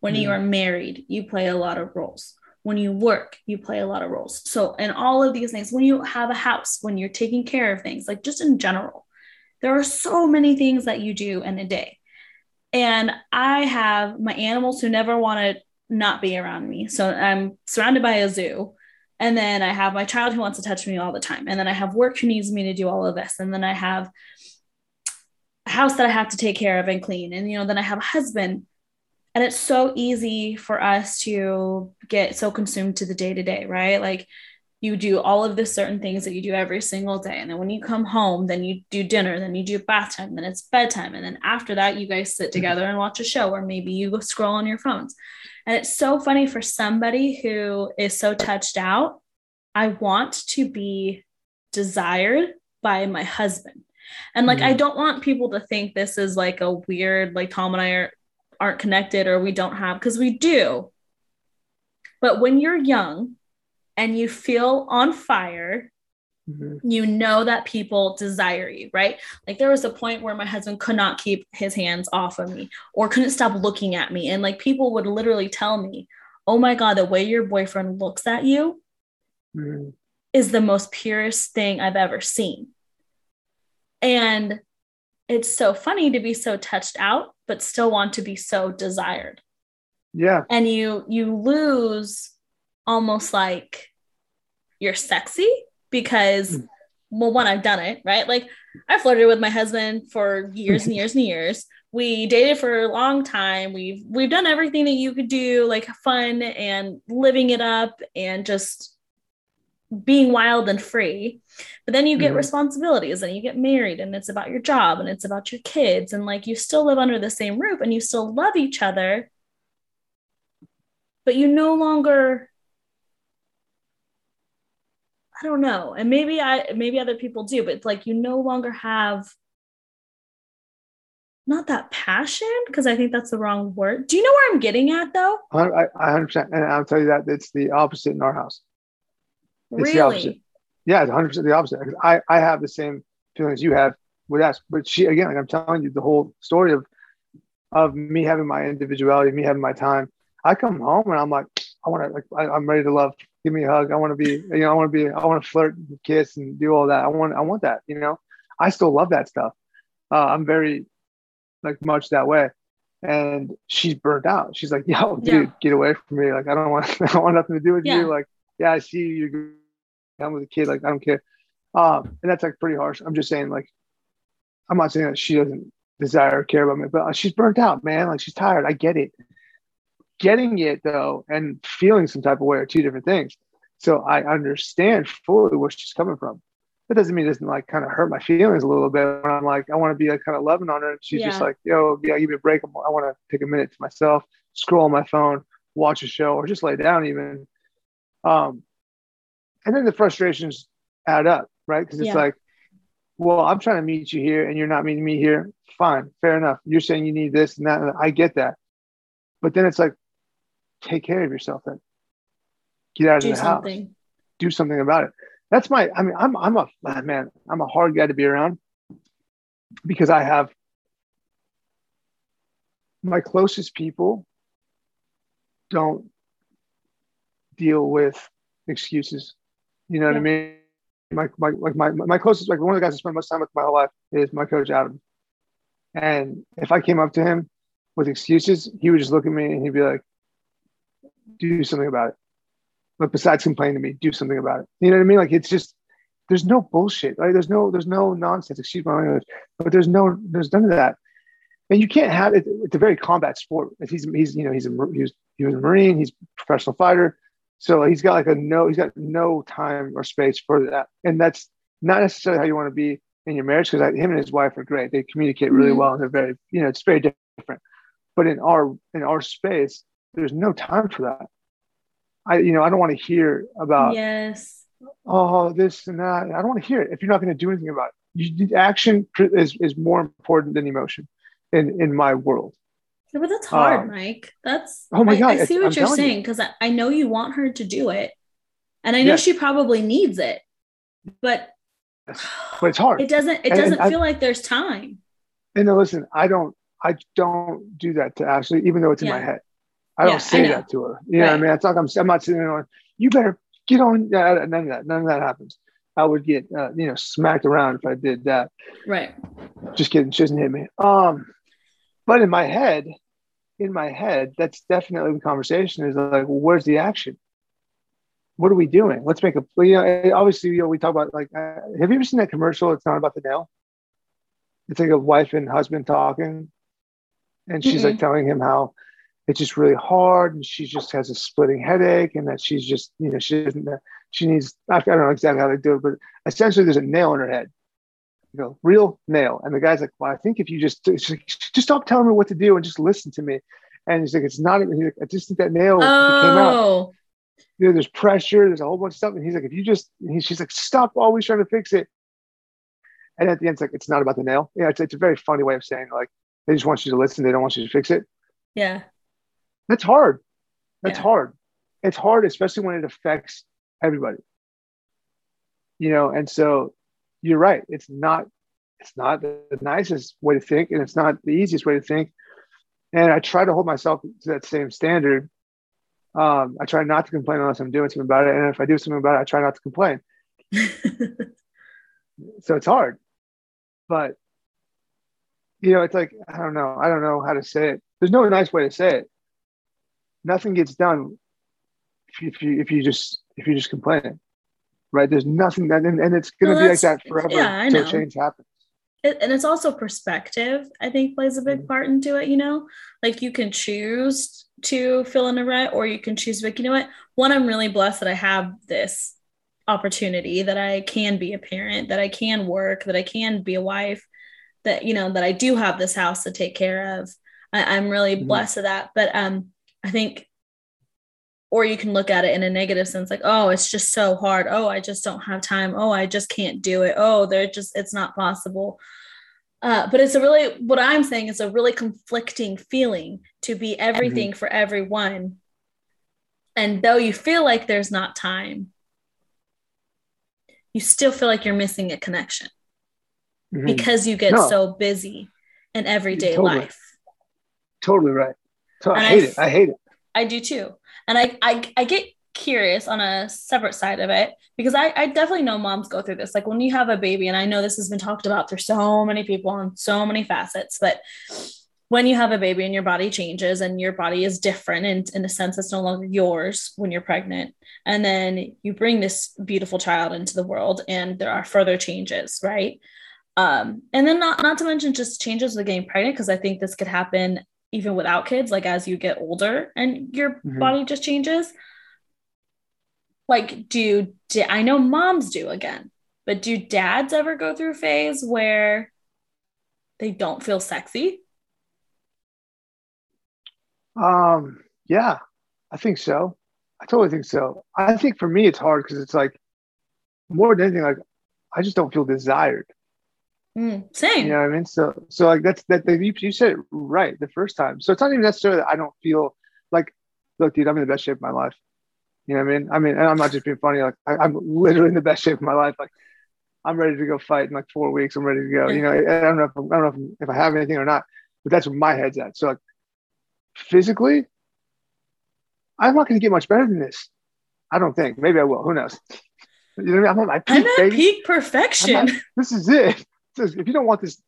When mm-hmm. you are married, you play a lot of roles. When you work, you play a lot of roles. So, and all of these things, when you have a house, when you're taking care of things, like just in general, there are so many things that you do in a day. And I have my animals who never want to not be around me. So I'm surrounded by a zoo. And then I have my child who wants to touch me all the time. And then I have work who needs me to do all of this. And then I have a house that I have to take care of and clean. And, you know, then I have a husband. And it's so easy for us to get so consumed to the day to day, right? Like you do all of the certain things that you do every single day. And then when you come home, then you do dinner, then you do bath time, then it's bedtime. And then after that, you guys sit mm-hmm. together and watch a show, or maybe you go scroll on your phones. And it's so funny for somebody who is so touched out. I want to be desired by my husband. And like, mm-hmm. I don't want people to think this is like a weird, like Tom and I are, aren't connected or we don't have, because we do. But when you're young, and you feel on fire, mm-hmm. you know that people desire you, right? Like there was a point where my husband could not keep his hands off of me or couldn't stop looking at me. And like people would literally tell me, oh my God, the way your boyfriend looks at you mm-hmm. is the most purest thing I've ever seen. And it's so funny to be so touched out, but still want to be so desired.
Yeah.
And you you lose almost like you're sexy because mm. well one i've done it right like i flirted with my husband for years and [laughs] years and years we dated for a long time we've we've done everything that you could do like fun and living it up and just being wild and free but then you get mm-hmm. responsibilities and you get married and it's about your job and it's about your kids and like you still live under the same roof and you still love each other but you no longer I don't know. And maybe I maybe other people do, but it's like you no longer have not that passion because I think that's the wrong word. Do you know where I'm getting at though?
I, I 100%. And I'll tell you that it's the opposite in our house.
It's really? the
opposite. Yeah, it's 100% the opposite. I, I have the same feelings you have with us. But she, again, like I'm telling you, the whole story of of me having my individuality, me having my time. I come home and I'm like, I want to, like, I, I'm ready to love give me a hug. I want to be, you know, I want to be, I want to flirt, and kiss, and do all that. I want, I want that. You know, I still love that stuff. Uh, I'm very, like, much that way. And she's burnt out. She's like, "Yo, dude, yeah. get away from me! Like, I don't want, [laughs] I don't want nothing to do with yeah. you. Like, yeah, I see you. Come with a kid. Like, I don't care." Um, and that's like pretty harsh. I'm just saying, like, I'm not saying that she doesn't desire or care about me, but she's burnt out, man. Like, she's tired. I get it getting it though and feeling some type of way are two different things. So I understand fully where she's coming from. That doesn't mean it doesn't like kind of hurt my feelings a little bit when I'm like, I want to be like kind of loving on her. And she's yeah. just like, yo, yeah, give me a break. I want to take a minute to myself, scroll on my phone, watch a show, or just lay down even. Um, and then the frustrations add up, right? Because it's yeah. like, well, I'm trying to meet you here and you're not meeting me here. Fine, fair enough. You're saying you need this and that. And I get that. But then it's like, take care of yourself then. Get out of the something. house. Do something about it. That's my, I mean, I'm, I'm a, ah, man, I'm a hard guy to be around because I have my closest people don't deal with excuses. You know yeah. what I mean? My, my, like my, my closest, like one of the guys I spend most time with my whole life is my coach, Adam. And if I came up to him with excuses, he would just look at me and he'd be like, do something about it. But besides complain to me, do something about it. You know what I mean? Like it's just there's no bullshit. Right? There's no there's no nonsense. Excuse my language, but there's no there's none of that. And you can't have it. It's a very combat sport. If he's he's you know he's a he's he was a marine. He's a professional fighter, so he's got like a no. He's got no time or space for that. And that's not necessarily how you want to be in your marriage because him and his wife are great. They communicate really mm-hmm. well and they're very you know it's very different. But in our in our space, there's no time for that. I, you know, I don't want to hear about
yes,
oh, this and that. I don't want to hear it if you're not going to do anything about it. You, action is is more important than emotion in in my world.
Yeah, but that's hard, um, Mike. That's
oh my god.
I, I see what I'm you're saying because I, I know you want her to do it, and I know yes. she probably needs it, but
but it's hard. [sighs]
It doesn't. It doesn't and feel I, like there's time.
And listen, I don't. I don't do that to Ashley, even though it's yeah. in my head. I don't say I that to her. You right. know what I mean? It's like I'm, I'm not sitting there going, you better get on. Yeah, none of that. None of that happens. I would get, uh, you know, smacked around if I did that.
Right.
Just kidding. She doesn't hit me. Um, but in my head, in my head, that's definitely the conversation is like, well, where's the action? what are we doing? Let's make a, you know, obviously, you know, we talk about like, uh, have you ever seen that commercial? It's not about the nail. It's like a wife and husband talking, and she's mm-hmm. like telling him how it's just really hard, and she just has a splitting headache, and that she's just, you know, she doesn't, uh, she needs, I don't know exactly how they do it, but essentially, there's a nail in her head, you know, real nail, and the guy's like, well, I think if you just, like, just stop telling me what to do and just listen to me, and he's like, it's not, he's like, I just think that nail oh. came out oh you know, there's pressure, there's a whole bunch of stuff. And he's like, if you just, he, she's like, stop always trying to fix it. And at the end, it's like, it's not about the nail. Yeah, it's, it's a very funny way of saying, like, they just want you to listen. They don't want you to fix it.
Yeah.
That's hard. That's yeah. hard. It's hard, especially when it affects everybody. You know, and so you're right. It's not, it's not the nicest way to think, and it's not the easiest way to think. And I try to hold myself to that same standard um, I try not to complain unless I'm doing something about it. And if I do something about it, I try not to complain. [laughs] so it's hard. But, you know, it's like, I don't know. I don't know how to say it. There's no nice way to say it. Nothing gets done if you, if you, if you just, if you just complain, right? There's nothing that, and, and it's going to well, be like that forever yeah, until change happens
it, and it's also perspective i think plays a big mm-hmm. part into it you know like you can choose to fill in a rut or you can choose like you know what one i'm really blessed that i have this opportunity that i can be a parent that i can work that i can be a wife that you know that i do have this house to take care of I, am really mm-hmm. blessed to that but um i think or you can look at it in a negative sense like oh it's just so hard oh i just don't have time oh i just can't do it oh they're just it's not possible uh, but it's a really what i'm saying is a really conflicting feeling to be everything mm-hmm. for everyone and though you feel like there's not time you still feel like you're missing a connection mm-hmm. because you get no. so busy in everyday
totally.
life
totally right so i hate I, it. I hate it.
I do too. And I, I, I get curious on a separate side of it because I, I definitely know moms go through this. Like when you have a baby, and I know this has been talked about through so many people on so many facets, but when you have a baby and your body changes and your body is different and in a sense it's no longer yours when you're pregnant and then you bring this beautiful child into the world and there are further changes right? Um, and then not not to mention just changes with getting pregnant because i think this could happen even without kids, like as you get older and your mm-hmm. body just changes. Like, do, do I know moms do again, but do dads ever go through a phase where they don't feel sexy?
Um, yeah, I think so. I totally think so. I think for me, it's hard because it's like more than anything, like I just don't feel desired.
Mm, same.
You know what I mean? So, so like that's that. You, you said it right the first time. So it's not even necessarily that I don't feel like, look, dude, I'm in the best shape of my life. You know what I mean? I mean, and I'm not just being funny. Like I, am literally in the best shape of my life. Like I'm ready to go fight in like four weeks. I'm ready to go. You know, I don't know if I'm, I don't know if, if I have anything or not, but that's where my head's at. So like physically, I'm not going to get much better than this. I don't think. Maybe I will. Who knows? [laughs] You know what I mean? I'm at my peak,
I'm at peak perfection.
Not, [laughs] this is it if you don't want this,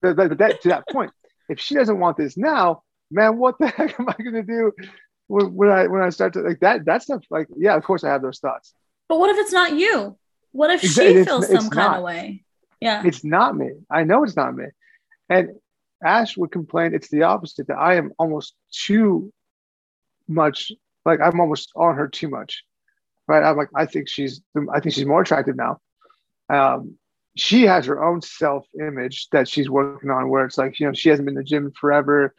but that to that point, if she doesn't want this now, man, what the [laughs] heck am I going to do when, when, I when I start to like that? That stuff, like, yeah, of course I have those thoughts.
But what if it's not you? What if she feels it's, some it's kind not. of way? Yeah,
it's not me. I know it's not me. And Ash would complain it's the opposite that I am almost too much like I'm almost on her too much. Right. I'm like, I think she's I think she's more attractive now. Um, she has her own self image that she's working on where it's like you know she hasn't been in the gym forever.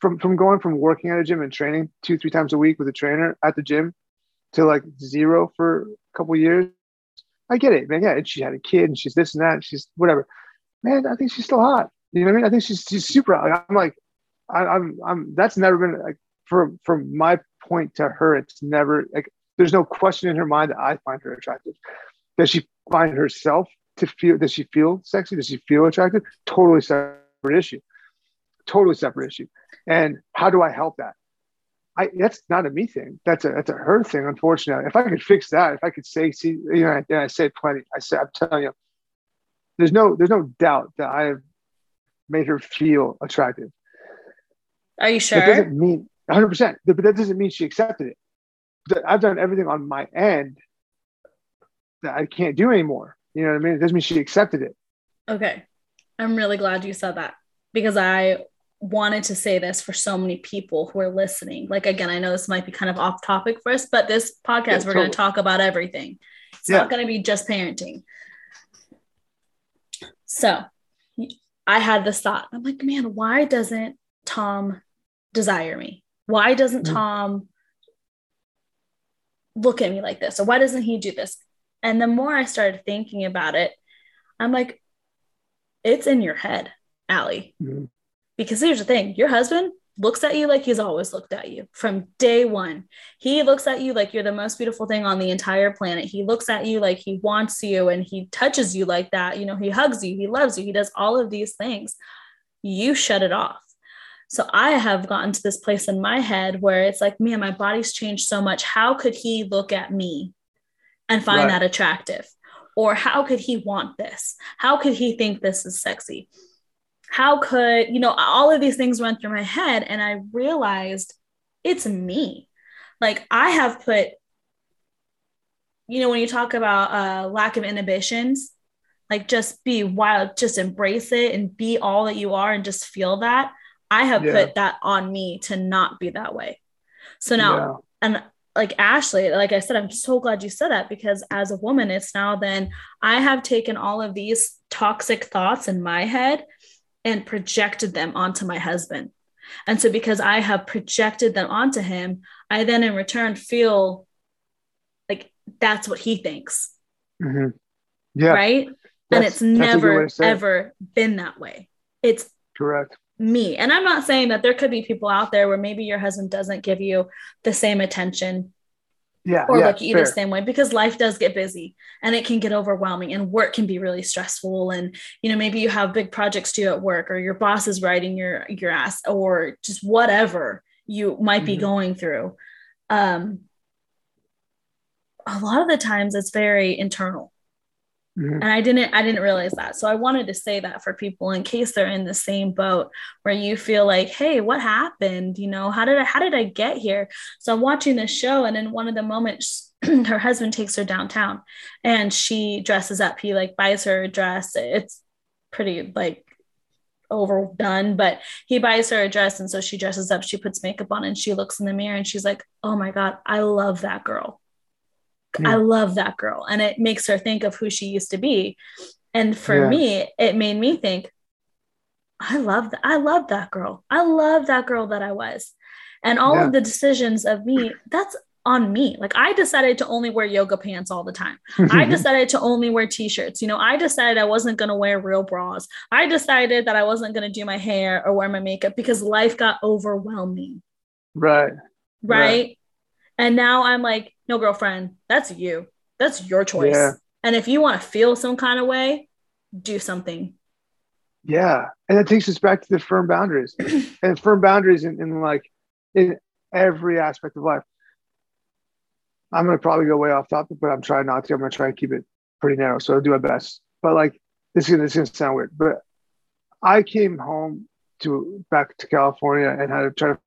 From from going from working at a gym and training two three times a week with a trainer at the gym to like zero for a couple years i get it man. Yeah and she had a kid and she's this and that and she's whatever. Man i think she's still hot. You know what i mean? I think she's, she's super hot. i'm like I, i'm i'm that's never been like from from my point to her it's never like there's no question in her mind that i find her attractive does she find herself to feel does she feel sexy does she feel attractive totally separate issue totally separate issue and how do i help that I, that's not a me thing. That's a that's a her thing. Unfortunately, if I could fix that, if I could say, see, you know, and I say plenty. I say, I'm telling you, there's no there's no doubt that I have made her feel attractive.
Are you sure?
That doesn't mean 100, percent but that doesn't mean she accepted it. I've done everything on my end that I can't do anymore. You know what I mean? It doesn't mean she accepted it.
Okay. I'm really glad you said that because I wanted to say this for so many people who are listening. Like, again, I know this might be kind of off topic for us, but this podcast, yeah, we're totally. going to talk about everything. It's yeah. not going to be just parenting. So I had this thought. I'm like, man, why doesn't Tom desire me? Why doesn't mm-hmm. Tom look at me like this? Or why doesn't he do this? And the more I started thinking about it, I'm like, it's in your head, Allie. Mm-hmm. Because here's the thing your husband looks at you like he's always looked at you from day one. He looks at you like you're the most beautiful thing on the entire planet. He looks at you like he wants you and he touches you like that. You know, he hugs you, he loves you, he does all of these things. You shut it off. So I have gotten to this place in my head where it's like, man, my body's changed so much. How could he look at me and find right. that attractive? Or how could he want this? How could he think this is sexy? How could, you know, all of these things went through my head and I realized it's me. Like I have put, you know, when you talk about uh, lack of inhibitions, like just be wild, just embrace it and be all that you are and just feel that. I have yeah. put that on me to not be that way. So now, yeah. and like Ashley, like I said, I'm so glad you said that because as a woman, it's now then I have taken all of these toxic thoughts in my head and projected them onto my husband. And so, because I have projected them onto him, I then in return feel like that's what he thinks.
Mm-hmm. Yeah.
Right. That's, and it's never, ever been that way. It's
correct
me. And I'm not saying that there could be people out there where maybe your husband doesn't give you the same attention
yeah,
or
yeah,
look at you the same way because life does get busy and it can get overwhelming and work can be really stressful and you know maybe you have big projects due at work or your boss is riding your your ass or just whatever you might mm-hmm. be going through um a lot of the times it's very internal Mm-hmm. And I didn't I didn't realize that. So I wanted to say that for people in case they're in the same boat where you feel like, "Hey, what happened? You know, how did I how did I get here?" So I'm watching this show and in one of the moments [clears throat] her husband takes her downtown and she dresses up. He like buys her a dress. It's pretty like overdone, but he buys her a dress and so she dresses up, she puts makeup on and she looks in the mirror and she's like, "Oh my god, I love that girl." Yeah. I love that girl. And it makes her think of who she used to be. And for yeah. me, it made me think, I love that. I love that girl. I love that girl that I was. And all yeah. of the decisions of me, that's on me. Like I decided to only wear yoga pants all the time. I [laughs] decided to only wear t-shirts. You know, I decided I wasn't going to wear real bras. I decided that I wasn't going to do my hair or wear my makeup because life got overwhelming.
Right.
Right. right. And now I'm like, no, girlfriend, that's you. That's your choice. Yeah. And if you want to feel some kind of way, do something.
Yeah. And it takes us back to the firm boundaries [clears throat] and firm boundaries in, in like in every aspect of life. I'm going to probably go way off topic, but I'm trying not to. I'm going to try and keep it pretty narrow. So I'll do my best. But like, this is going to sound weird, but I came home to back to California and had to try to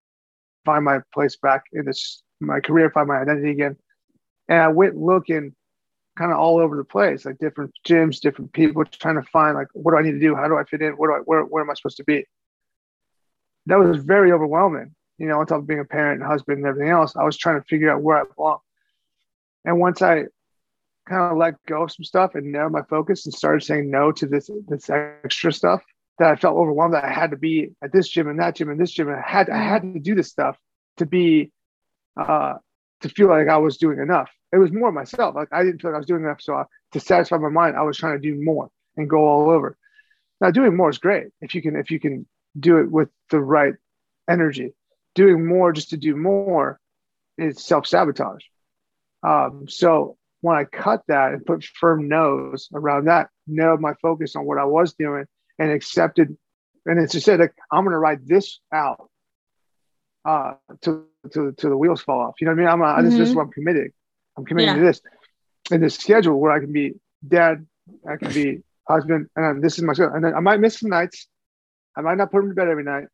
find my place back in this my career, find my identity again. And I went looking kind of all over the place, like different gyms, different people, trying to find like what do I need to do? How do I fit in? Where do I where where am I supposed to be? That was very overwhelming. You know, on top of being a parent and husband and everything else, I was trying to figure out where I belong. And once I kind of let go of some stuff and narrowed my focus and started saying no to this this extra stuff that I felt overwhelmed that I had to be at this gym and that gym and this gym and I had I had to do this stuff to be uh, to feel like I was doing enough. It was more myself. Like I didn't feel like I was doing enough. So I, to satisfy my mind, I was trying to do more and go all over. Now doing more is great if you can if you can do it with the right energy. Doing more just to do more is self sabotage. Um, so when I cut that and put firm no's around that, narrowed my focus on what I was doing and accepted, and it's just said like I'm going to write this out uh, to to to the wheels fall off. You know what I mean? I'm mm-hmm. this, is mm-hmm. what I'm committing. I'm committing yeah. to this in this schedule where I can be dad, I can be [laughs] husband, and this is my schedule. And then I might miss some nights. I might not put him to bed every night.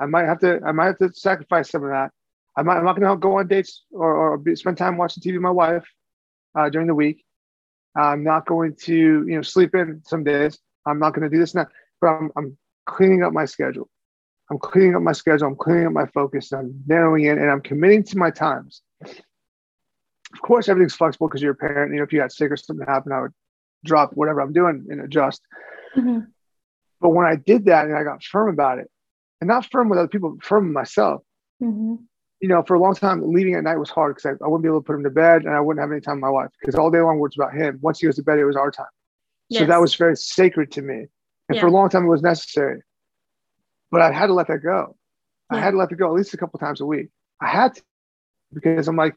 I might have to I might have to sacrifice some of that. I'm not, I'm not going to go on dates or, or be, spend time watching TV with my wife uh, during the week. I'm not going to, you know, sleep in some days. I'm not going to do this now, but I'm, I'm cleaning up my schedule. I'm cleaning up my schedule. I'm cleaning up my focus. I'm narrowing in and I'm committing to my times. Of course, everything's flexible because you're a parent. You know, if you got sick or something happened, I would drop whatever I'm doing and adjust. Mm-hmm. But when I did that and I got firm about it, and not firm with other people, firm with myself, mm-hmm. you know, for a long time, leaving at night was hard because I, I, wouldn't be able to put him to bed and I wouldn't have any time with my wife because all day long was about him. Once he goes to bed, it was our time. Yes. So that was very sacred to me. And yeah. for a long time, it was necessary. But I had to let that go. Yeah. I had to let it go at least a couple times a week. I had to because I'm like,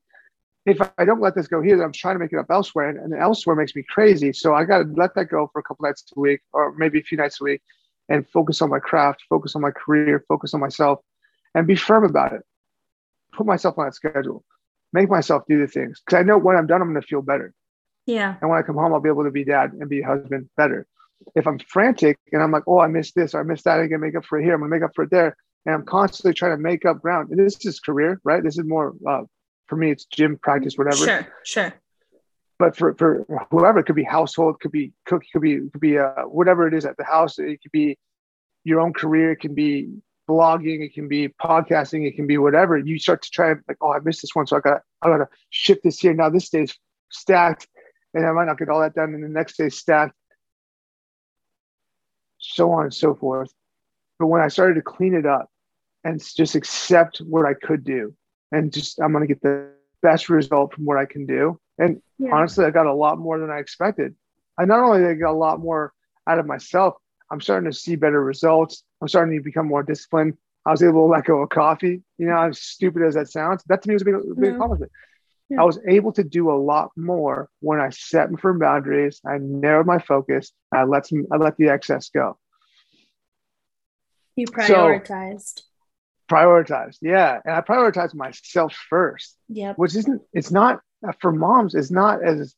if I don't let this go here, then I'm trying to make it up elsewhere, and, and elsewhere makes me crazy. So I got to let that go for a couple nights a week, or maybe a few nights a week, and focus on my craft, focus on my career, focus on myself, and be firm about it. Put myself on that schedule, make myself do the things because I know when I'm done, I'm going to feel better.
Yeah.
And when I come home, I'll be able to be dad and be husband better. If I'm frantic and I'm like, oh, I missed this or I missed that, I'm gonna make up for it here. I'm gonna make up for it there, and I'm constantly trying to make up ground. And this is career, right? This is more uh, for me, it's gym practice, whatever.
Sure, sure.
But for, for whoever, it could be household, could be cook, could be could be uh, whatever it is at the house. It could be your own career. It can be blogging. It can be podcasting. It can be whatever. You start to try like, oh, I missed this one, so I got I got to shift this here. Now this day's stacked, and I might not get all that done, and the next day's stacked, so on and so forth. But when I started to clean it up and just accept what I could do and just I'm going to get the best result from what I can do. And yeah. honestly, I got a lot more than I expected. I not only I got a lot more out of myself, I'm starting to see better results. I'm starting to become more disciplined. I was able to let go of coffee. You know, as stupid as that sounds, that to me was a big, big accomplishment. Yeah. I was able to do a lot more when I set firm boundaries. I narrowed my focus. I let some, I let the excess go.
You prioritized. So,
prioritized yeah and i prioritize myself first
yeah
which isn't it's not uh, for moms it's not as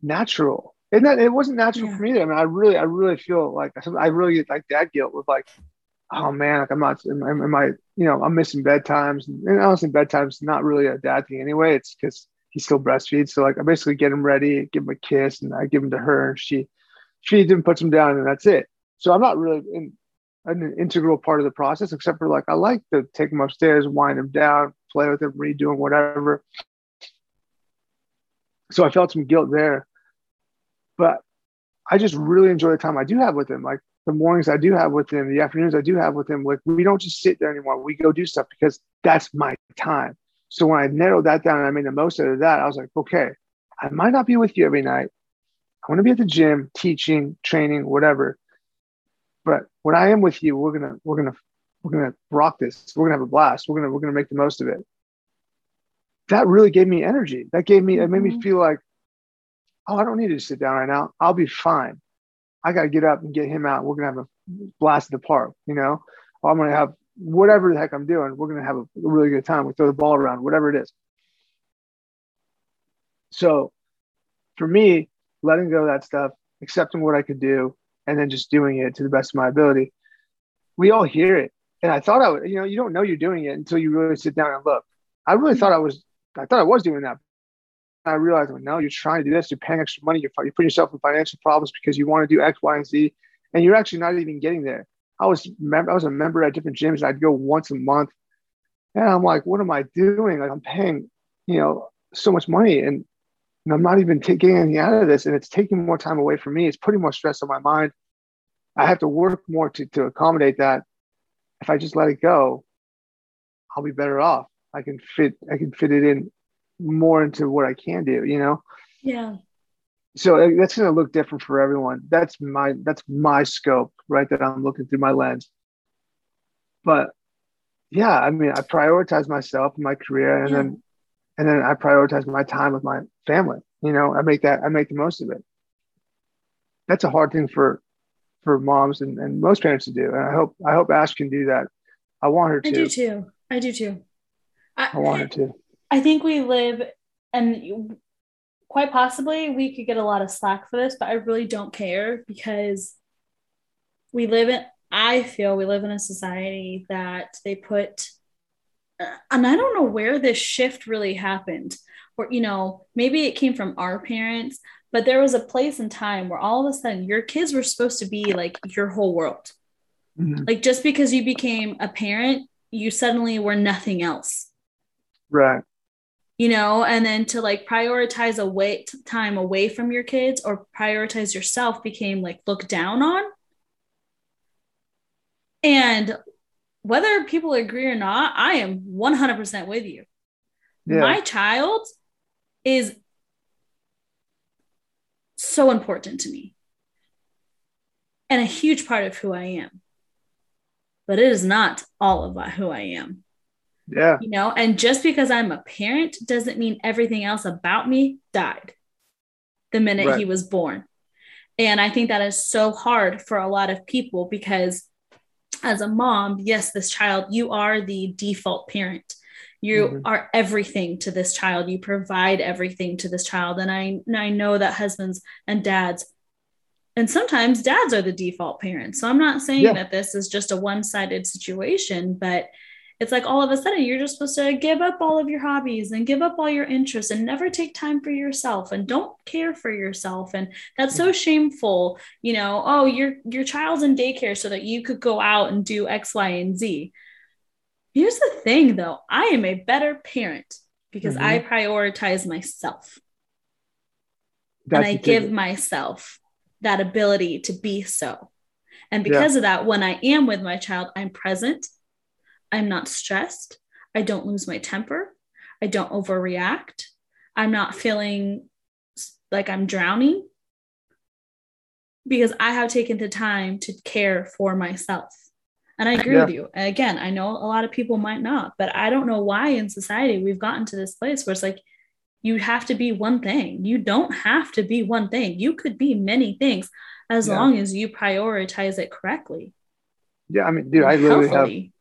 natural and that it wasn't natural yeah. for me i mean i really i really feel like i really like dad guilt with like oh man like i'm not am, am i you know i'm missing bedtimes and honestly bedtime's not really a dad thing anyway it's because he still breastfeeds so like i basically get him ready give him a kiss and i give him to her and she feeds him puts him down and that's it so i'm not really in an integral part of the process, except for like I like to take him upstairs, wind him down, play with them, redoing whatever. So I felt some guilt there. But I just really enjoy the time I do have with him. Like the mornings I do have with him, the afternoons I do have with him. Like we don't just sit there anymore. We go do stuff because that's my time. So when I narrowed that down and I made the most out of that, I was like, okay, I might not be with you every night. I want to be at the gym, teaching, training, whatever. But when I am with you, we're gonna we're gonna we're gonna rock this. We're gonna have a blast. We're gonna we're gonna make the most of it. That really gave me energy. That gave me it made me mm-hmm. feel like, oh, I don't need to sit down right now. I'll be fine. I got to get up and get him out. We're gonna have a blast at the park. You know, I'm gonna have whatever the heck I'm doing. We're gonna have a really good time. We throw the ball around, whatever it is. So, for me, letting go of that stuff, accepting what I could do, and then just doing it to the best of my ability. We all hear it. And I thought I would, you know, you don't know you're doing it until you really sit down and look. I really thought I was, I thought I was doing that. I realized, well, no, you're trying to do this. You're paying extra money. You're, you're putting yourself in financial problems because you want to do X, Y, and Z, and you're actually not even getting there. I was, I was a member at different gyms. I'd go once a month, and I'm like, what am I doing? Like, I'm paying, you know, so much money, and and I'm not even getting anything out of this, and it's taking more time away from me. It's putting more stress on my mind. I have to work more to, to accommodate that. If I just let it go, I'll be better off. I can fit I can fit it in more into what I can do, you know?
Yeah.
So uh, that's going to look different for everyone. That's my that's my scope, right? That I'm looking through my lens. But yeah, I mean, I prioritize myself and my career, and yeah. then and then I prioritize my time with my family. You know, I make that I make the most of it. That's a hard thing for for moms and, and most parents to do. And I hope I hope Ash can do that. I want her to.
I do too. I do too.
I, I want her to.
I think we live and quite possibly we could get a lot of slack for this, but I really don't care because we live in I feel we live in a society that they put and I don't know where this shift really happened. Or, you know, maybe it came from our parents, but there was a place and time where all of a sudden your kids were supposed to be like your whole world. Mm-hmm. Like just because you became a parent, you suddenly were nothing else.
Right.
You know, and then to like prioritize away time away from your kids or prioritize yourself became like looked down on. And whether people agree or not, I am 100% with you. Yeah. My child is so important to me and a huge part of who I am. But it is not all of who I am.
Yeah.
You know, and just because I'm a parent doesn't mean everything else about me died the minute right. he was born. And I think that is so hard for a lot of people because as a mom, yes, this child, you are the default parent. You mm-hmm. are everything to this child. You provide everything to this child. And I, I know that husbands and dads, and sometimes dads are the default parents. So I'm not saying yeah. that this is just a one sided situation, but it's like all of a sudden you're just supposed to give up all of your hobbies and give up all your interests and never take time for yourself and don't care for yourself. And that's so shameful you know oh your your child's in daycare so that you could go out and do x y and z. Here's the thing though. I am a better parent because mm-hmm. i prioritize myself. That's and i give myself that ability to be so. And because yeah. of that when i am with my child i'm present I'm not stressed. I don't lose my temper. I don't overreact. I'm not feeling like I'm drowning because I have taken the time to care for myself. And I agree yeah. with you. And again, I know a lot of people might not, but I don't know why in society we've gotten to this place where it's like you have to be one thing. You don't have to be one thing. You could be many things as yeah. long as you prioritize it correctly.
Yeah, I mean, dude, I literally Healthily.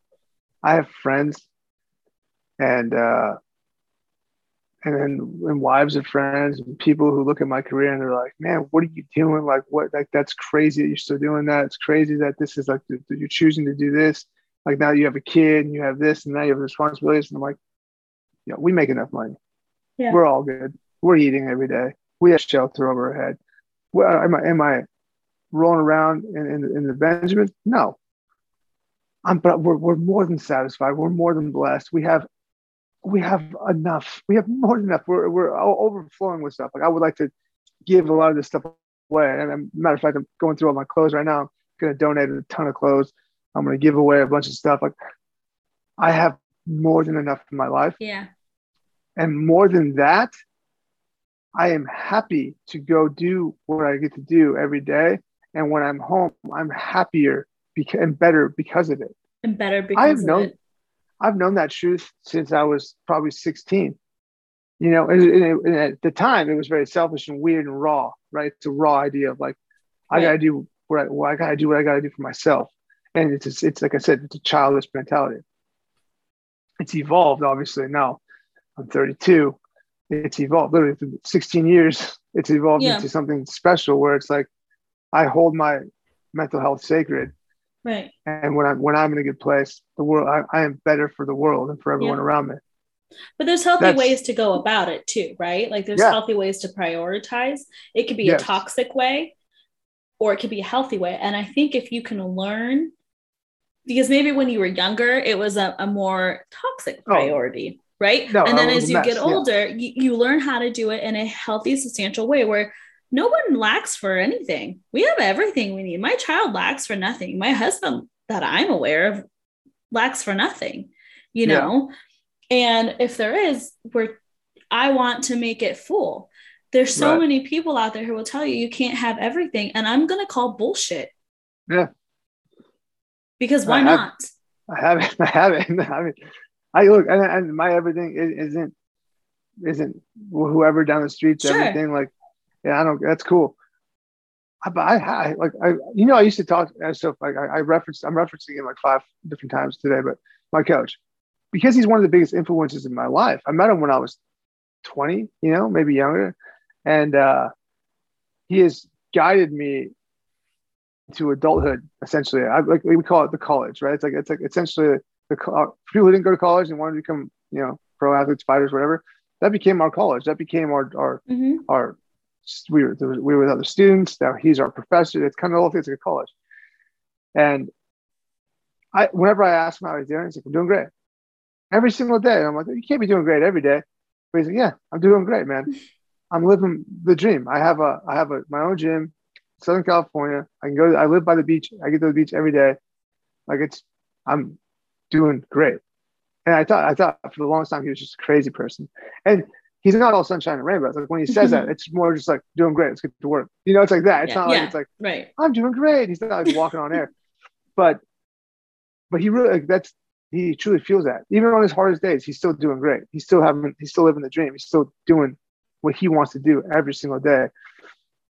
I have friends and uh and then and wives of friends and people who look at my career and they're like, man, what are you doing? Like, what? Like, that's crazy that you're still doing that. It's crazy that this is like that you're choosing to do this. Like now you have a kid and you have this and now you have responsibilities. And I'm like, yeah, we make enough money. Yeah. We're all good. We're eating every day. We have shelter over our head. Well, am I am I rolling around in, in, in the Benjamins? No, but we're, we're more than satisfied. We're more than blessed. We have we have enough. We have more than enough. We're, we're overflowing with stuff. Like I would like to give a lot of this stuff away. And matter of fact, I'm going through all my clothes right now. I'm going to donate a ton of clothes. I'm going to give away a bunch of stuff. Like I have more than enough in my life.
Yeah.
And more than that, I am happy to go do what I get to do every day. And when I'm home, I'm happier beca- and better because of it.
And better because I've
known,
it.
I've known that truth since I was probably 16. You know, and, and, and, at the time it was very selfish and weird and raw, right? It's a raw idea of like, right. I gotta do what I, well, I gotta do what I gotta do for myself. And it's, it's, it's like I said, it's a childish mentality. It's evolved, obviously. Now I'm 32. It's evolved literally 16 years. It's evolved yeah. into something special where it's like I hold my mental health sacred
Right.
And when I'm when I'm in a good place, the world I, I am better for the world and for everyone yeah. around me.
But there's healthy That's, ways to go about it too, right? Like there's yeah. healthy ways to prioritize. It could be yes. a toxic way or it could be a healthy way. And I think if you can learn, because maybe when you were younger, it was a, a more toxic oh. priority, oh. right? No, and then as you mess, get older, yeah. you, you learn how to do it in a healthy, substantial way where no one lacks for anything. We have everything we need. My child lacks for nothing. My husband, that I'm aware of, lacks for nothing, you know? Yeah. And if there is, where I want to make it full. There's so right. many people out there who will tell you you can't have everything. And I'm going to call bullshit.
Yeah.
Because why I have, not?
I haven't. [laughs] I haven't. [laughs] I mean, I look, and, and my everything isn't isn't whoever down the street's sure. everything. Like yeah, I don't. That's cool. I, I, I like I, you know, I used to talk as stuff like I, I referenced. I'm referencing him like five different times today, but my coach, because he's one of the biggest influences in my life. I met him when I was 20, you know, maybe younger, and uh, he has guided me to adulthood. Essentially, I like we call it the college, right? It's like it's like essentially the uh, people who didn't go to college and wanted to become, you know, pro athletes, fighters, whatever. That became our college. That became our our
Mhm.
our. We were we were with other students. Now he's our professor. It's kind of all things like a college. And I, whenever I ask him how he's doing, he's like, "I'm doing great." Every single day, I'm like, "You can't be doing great every day." But he's like, "Yeah, I'm doing great, man. I'm living the dream. I have a I have a my own gym, Southern California. I can go. I live by the beach. I get to the beach every day. Like it's, I'm doing great. And I thought, I thought for the longest time he was just a crazy person. And he's not all sunshine and rainbows. Like when he says that, [laughs] it's more just like doing great. Let's get to work. You know, it's like that. It's
Yeah,
not like
yeah.
it's like
Right.
I'm doing great. He's not like walking on air. But, but he really like that's he truly feels that. Even on his hardest days, he's still doing great. He's still having. He's still living the dream. He's still doing what he wants to do every single day,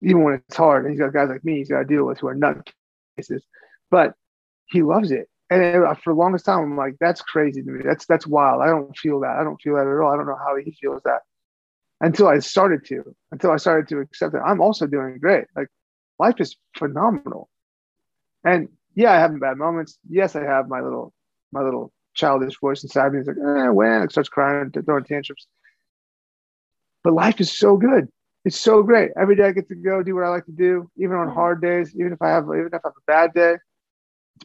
even when it's hard. And he's got guys like me. He's got to deal with who are nutcases, but he loves it. And uh, for the longest time, I'm like, that's crazy to me. That's that's wild. I don't feel that. I don't feel that at all. I don't know how he feels that until I started to. Until I started to accept that I'm also doing great. Like life is phenomenal. And yeah, I have bad moments. Yes, I have my little my little childish voice inside me. It's like, eh, when it starts crying, throwing tantrums. But life is so good. It's so great. Every day I get to go do what I like to do, even on hard days, even if I have even if I have a bad day,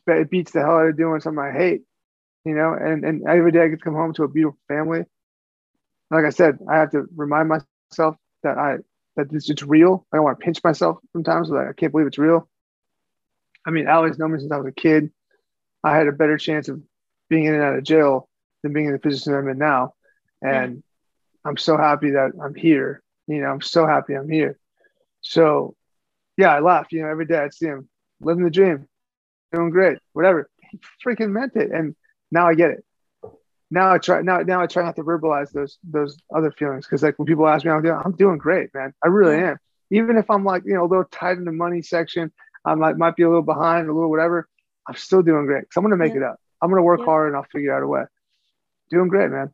it beats the hell out of doing something I hate, you know. And and every day I get to come home to a beautiful family. Like I said, I have to remind myself that I that this it's real. I don't want to pinch myself sometimes. Like I can't believe it's real. I mean, Alex known me since I was a kid. I had a better chance of being in and out of jail than being in the position I'm in now. And I'm so happy that I'm here. You know, I'm so happy I'm here. So yeah, I laugh, you know, every day I see him living the dream, doing great, whatever. He freaking meant it. And now I get it. Now I try now now I try not to verbalize those those other feelings because like when people ask me how I'm doing, I'm doing great, man. I really am. Even if I'm like, you know, a little tight in the money section, I might might be a little behind, a little whatever. I'm still doing great. So I'm gonna make
Yeah.
it up. I'm gonna work
Yeah.
hard and I'll figure out a way. Doing great, man.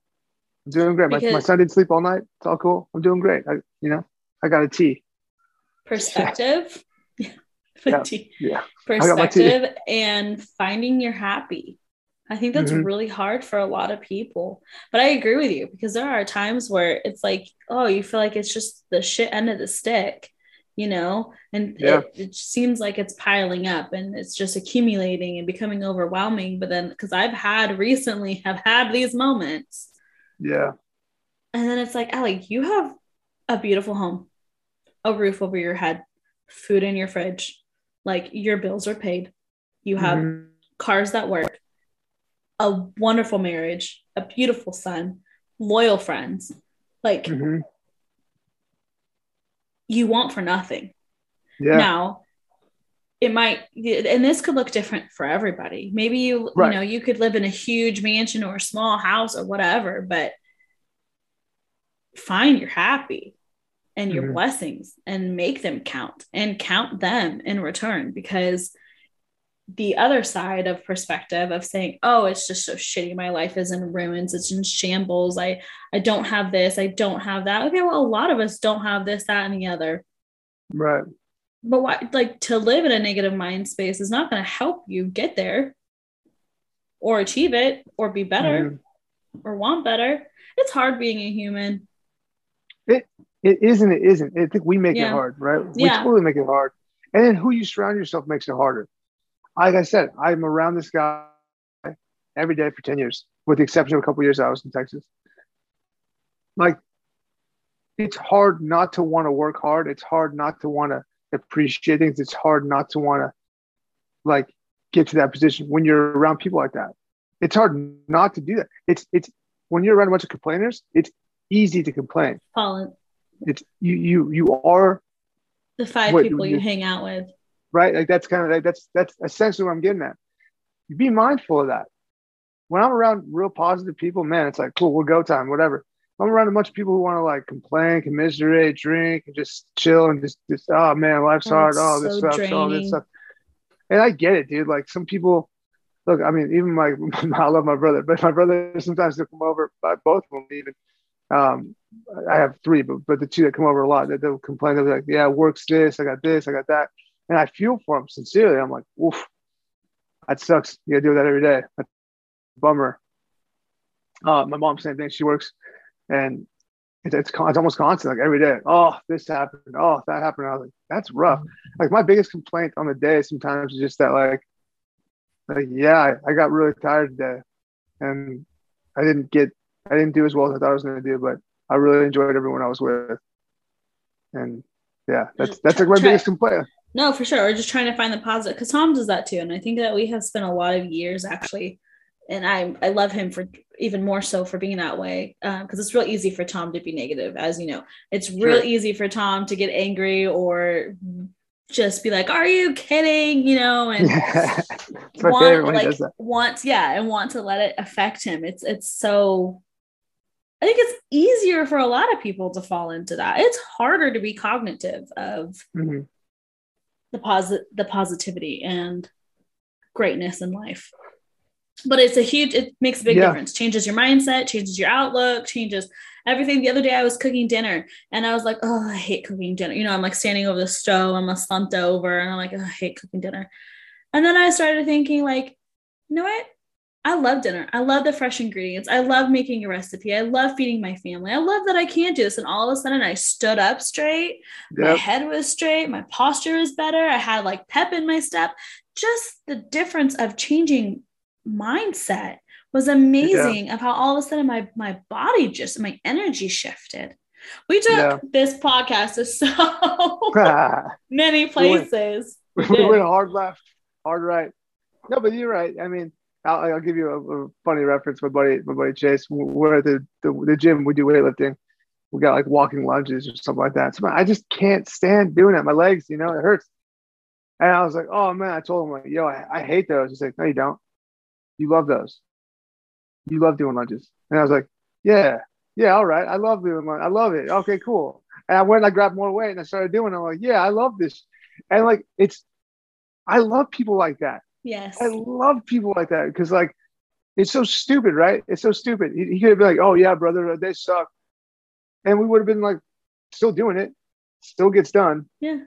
I'm doing great. My, my son didn't sleep all night. It's all cool. I'm doing great. I, you know, I got a T.
Perspective. Yeah. [laughs]
Yeah. Yeah. got my tea.
Perspective and finding you're happy. I think that's
Mhm.
really hard for a lot of people. But I agree with you because there are times where it's like, oh, you feel like it's just the shit end of the stick, you know? And
Yeah.
it, it seems like it's piling up and it's just accumulating and becoming overwhelming. But then because I've had [laughs] recently have had these moments.
Yeah.
And then it's like, Allie, you have a beautiful home, a roof over your head, food in your fridge, like your bills are paid. You have
Mhm.
cars that work, a wonderful marriage, a beautiful son, loyal friends. Like
Mhm.
you want for nothing.
Yeah.
Now, it might, and this could look different for everybody. Maybe you,
Right.
you know, you could live in a huge mansion or a small house or whatever, but fine, you're happy and your
Mhm.
blessings and make them count and count them in return because the other side of perspective of saying oh it's just so shitty my life is in ruins it's in shambles i i don't have this i don't have that okay well a lot of us don't have this that and the other
Right.
but why like to live in a negative mind space is not going to help you get there or achieve it or be better
Mhm.
or want better it's hard being a human
it It isn't. It isn't. I think we make it hard, right? We
Yeah.
totally make it hard. And then who you surround yourself makes it harder. Like I said, I'm around this guy every day for 10 years, with the exception of a couple of years I was in Texas. Like, it's hard not to want to work hard. It's hard not to want to appreciate things. It's hard not to want to, like, get to that position when you're around people like that. It's hard not to do that. It's, it's, when you're around a bunch of complainers, it's easy to complain.
Paul,
It's, you, you, you are
the five
What-
people you hang out with
right? Like that's kind of like that's that's essentially what I'm getting at. Be mindful of that. When I'm around real positive people, man, it's like cool, we'll go time, whatever. I'm around a bunch of people who want to like complain, commiserate, drink, and just chill and just, just oh man, life's
Oh,
hard. Oh, this
so
sucks. Oh,
draining.
this stuff. And I get it, dude. Like some people, look, I mean, even my, [laughs] I love my brother, but my brother sometimes they'll come over, by both of them even. Um, I have three, but but the two that come over a lot, that they'll complain. They'll be like, "Yeah, work's this. I got this. I got that." And I feel for them sincerely. I'm like, "Oof, that sucks. You gotta do that every day. That bummer. Uh, my mom same thing. She works, and it's it's, it's almost constant, like every day. Oh, this happened. Oh, that happened. I was like, that's rough. Like my biggest complaint on the day sometimes is just that, like, like yeah, I, I got really tired today, and I didn't get, I didn't do as well as I thought I was to do, but I really enjoyed everyone I was with, and yeah, that's that's like my biggest complaint.
No, for sure. We're just trying to find the positive because Tom does that too, and I think that we have spent a lot of years actually and I I love him for even more so for being that way because uh, it's real easy for Tom to be negative, as you know. It's real sure. easy for Tom to get angry or just be like, "Are you kidding?" You know, and [laughs] [laughs] want like wants yeah, and want to let it affect him. It's it's so. I think it's easier for a lot of people to fall into that. It's harder to be cognitive of mm-hmm. The posit the positivity and greatness in life. But it's a huge it makes a big yeah. difference. Changes your mindset changes your outlook changes everything. The other day i was cooking dinner and i was like oh i hate cooking dinner. You know i'm like standing over the stove i'm a slumped over and i'm like oh, i hate cooking dinner. And then i started thinking like you know what i love dinner i love the fresh ingredients i love making a recipe i love feeding my family i love that i can't do this and all of a sudden i stood up straight yep. my head was straight my posture was better i had like pep in my step just the difference of changing mindset was amazing yeah. of how all of a sudden my my body just my energy shifted. We took yeah. this podcast to so [laughs] many places.
We went, [laughs] we went hard left, hard right. No, but you're right. I mean, I'll, I'll give you a, a, funny reference. My buddy, my buddy Chase, we're at the, the, the gym. We do weightlifting. We got like walking lunges or something like that. So I just can't stand doing it. My legs, you know, it hurts. And I was like, oh man, I told him like, yo, I, I hate those. He's like, no, you don't. You love those. You love doing lunges. And I was like, yeah, yeah, all right. I love doing lunges. I love it. Okay, cool. And I went and I grabbed more weight and I started doing it. I'm like, yeah, I love this. And like, it's, I love people like that.
Yes.
I love people like that because like, it's so stupid, right? It's so stupid. He, he could have been like, oh yeah, brother, they suck. And we would have been like, still doing it, still gets done.
Yeah.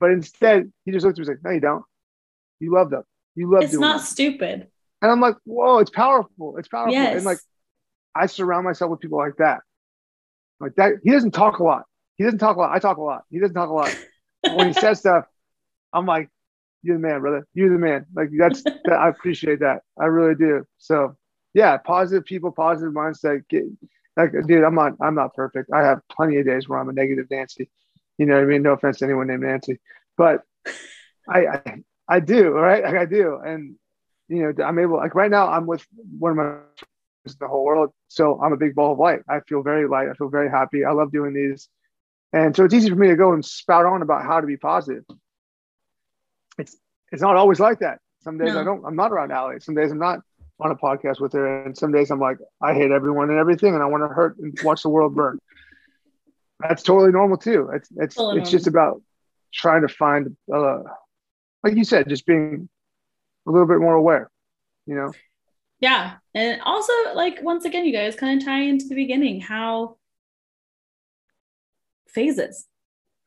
But instead, he just looked at me and was like, no, you don't. You love them. You love
It's not that. stupid.
And I'm like, whoa, it's powerful. It's powerful. Yes. And like, I surround myself with people like that. Like that, he doesn't talk a lot. He doesn't talk a lot. I talk a lot. He doesn't talk a lot. when he says stuff, I'm like, you're the man, brother. You're the man. Like that's, [laughs] that, I appreciate that. I really do. So yeah, positive people, positive mindset. Get, like, dude, I'm not, I'm not perfect. I have plenty of days where I'm a negative Nancy. You know what I mean? No offense to anyone named Nancy, but I, I, I do, right? Like I do. And you know, I'm able like right now I'm with one of my friends in the whole world. So I'm a big ball of light. I feel very light. I feel very happy. I love doing these. And so it's easy for me to go and spout on about how to be positive. It's it's not always like that. Some days no. I don't, I'm not around Allie. Some days I'm not on a podcast with her. And some days I'm like, I hate everyone and everything and I want to hurt and watch the world burn. That's totally normal too. It's it's totally it's normal. just about trying to find uh like you said, just being a little bit more aware, you know?
Yeah. And also, like, once again, you guys kind of tie into the beginning how phases,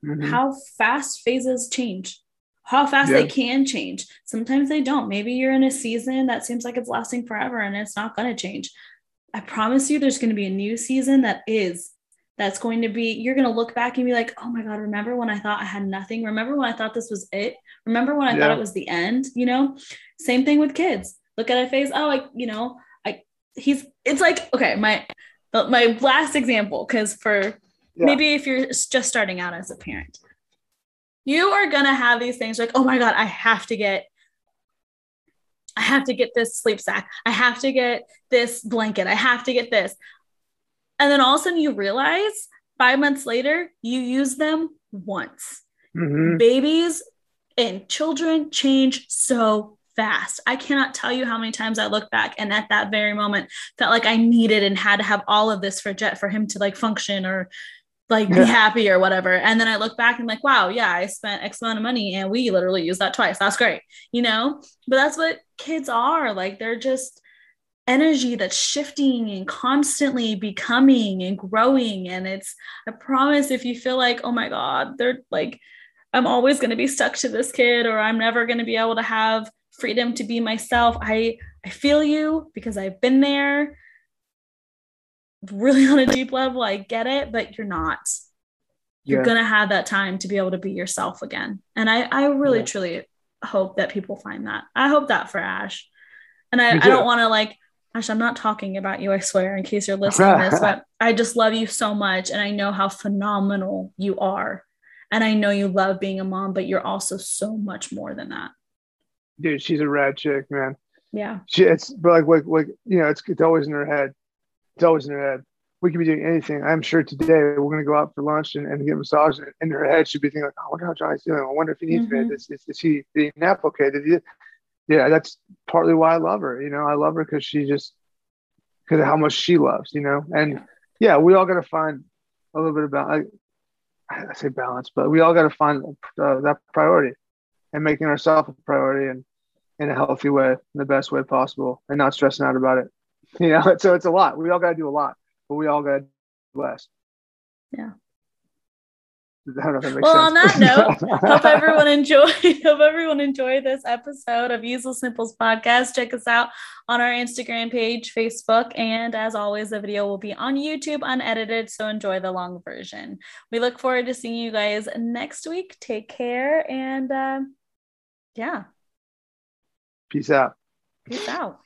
mm-hmm. how fast phases change, how fast yeah. they can change. Sometimes they don't. Maybe you're in a season that seems like it's lasting forever and it's not going to change. I promise you, there's going to be a new season that is that's going to be you're going to look back and be like oh my god remember when i thought i had nothing remember when i thought this was it remember when i yeah. thought it was the end you know same thing with kids look at a face oh like you know i he's it's like okay my my last example because for yeah. maybe if you're just starting out as a parent you are going to have these things like oh my god i have to get I have to get this sleep sack. I have to get this blanket. I have to get this. And then all of a sudden you realize five months later, you use them once. Mm-hmm. Babies and children change so fast. I cannot tell you how many times I look back and at that very moment felt like I needed and had to have all of this for Jet for him to like function or like be happy or whatever. And then I look back and like, wow, yeah, I spent X amount of money and we literally used that twice. That's great, you know? But that's what kids are. Like they're just energy that's shifting and constantly becoming and growing. And it's, I promise, if you feel like, oh my God, they're like, I'm always going to be stuck to this kid or I'm never going to be able to have freedom to be myself. I, I feel you because I've been there really [laughs] on a deep level. I get it, but you're not. You're yeah. gonna have that time to be able to be yourself again. And I, I really yeah. truly hope that people find that. I hope that for Ash. And I, I don't want to like Ash, I'm not talking about you, I swear, in case you're listening to this, [laughs] but I just love you so much. And I know how phenomenal you are. And I know you love being a mom, but you're also so much more than that.
Dude, she's a rad chick, man.
Yeah.
She, it's but like, like, like, you know, it's, it's always in her head. It's always in her head. We could be doing anything. I'm sure today we're going to go out for lunch and, and get a massage. And in her head, she'd be thinking, like, oh, I wonder how Johnny's doing. I wonder if he needs mm-hmm. me. Is, is, is he nap okay? Did he? Yeah, that's partly why I love her. You know, I love her because she just, because of how much she loves, you know? And yeah, we all got to find a little bit about, I, I say balance, but we all got to find uh, that priority and making ourselves a priority and in a healthy way, in the best way possible, and not stressing out about it. [laughs] You know, so it's a lot. We all got to do a lot, but we all got to do less.
Yeah. well, sense. on that note, [laughs] hope everyone enjoyed. [laughs] Hope everyone enjoyed this episode of Useless Simples podcast. Check us out on our Instagram page, Facebook, and as always, the video will be on YouTube unedited. So enjoy the long version. We look forward to seeing you guys next week. Take care, and uh, yeah.
Peace out.
Peace out.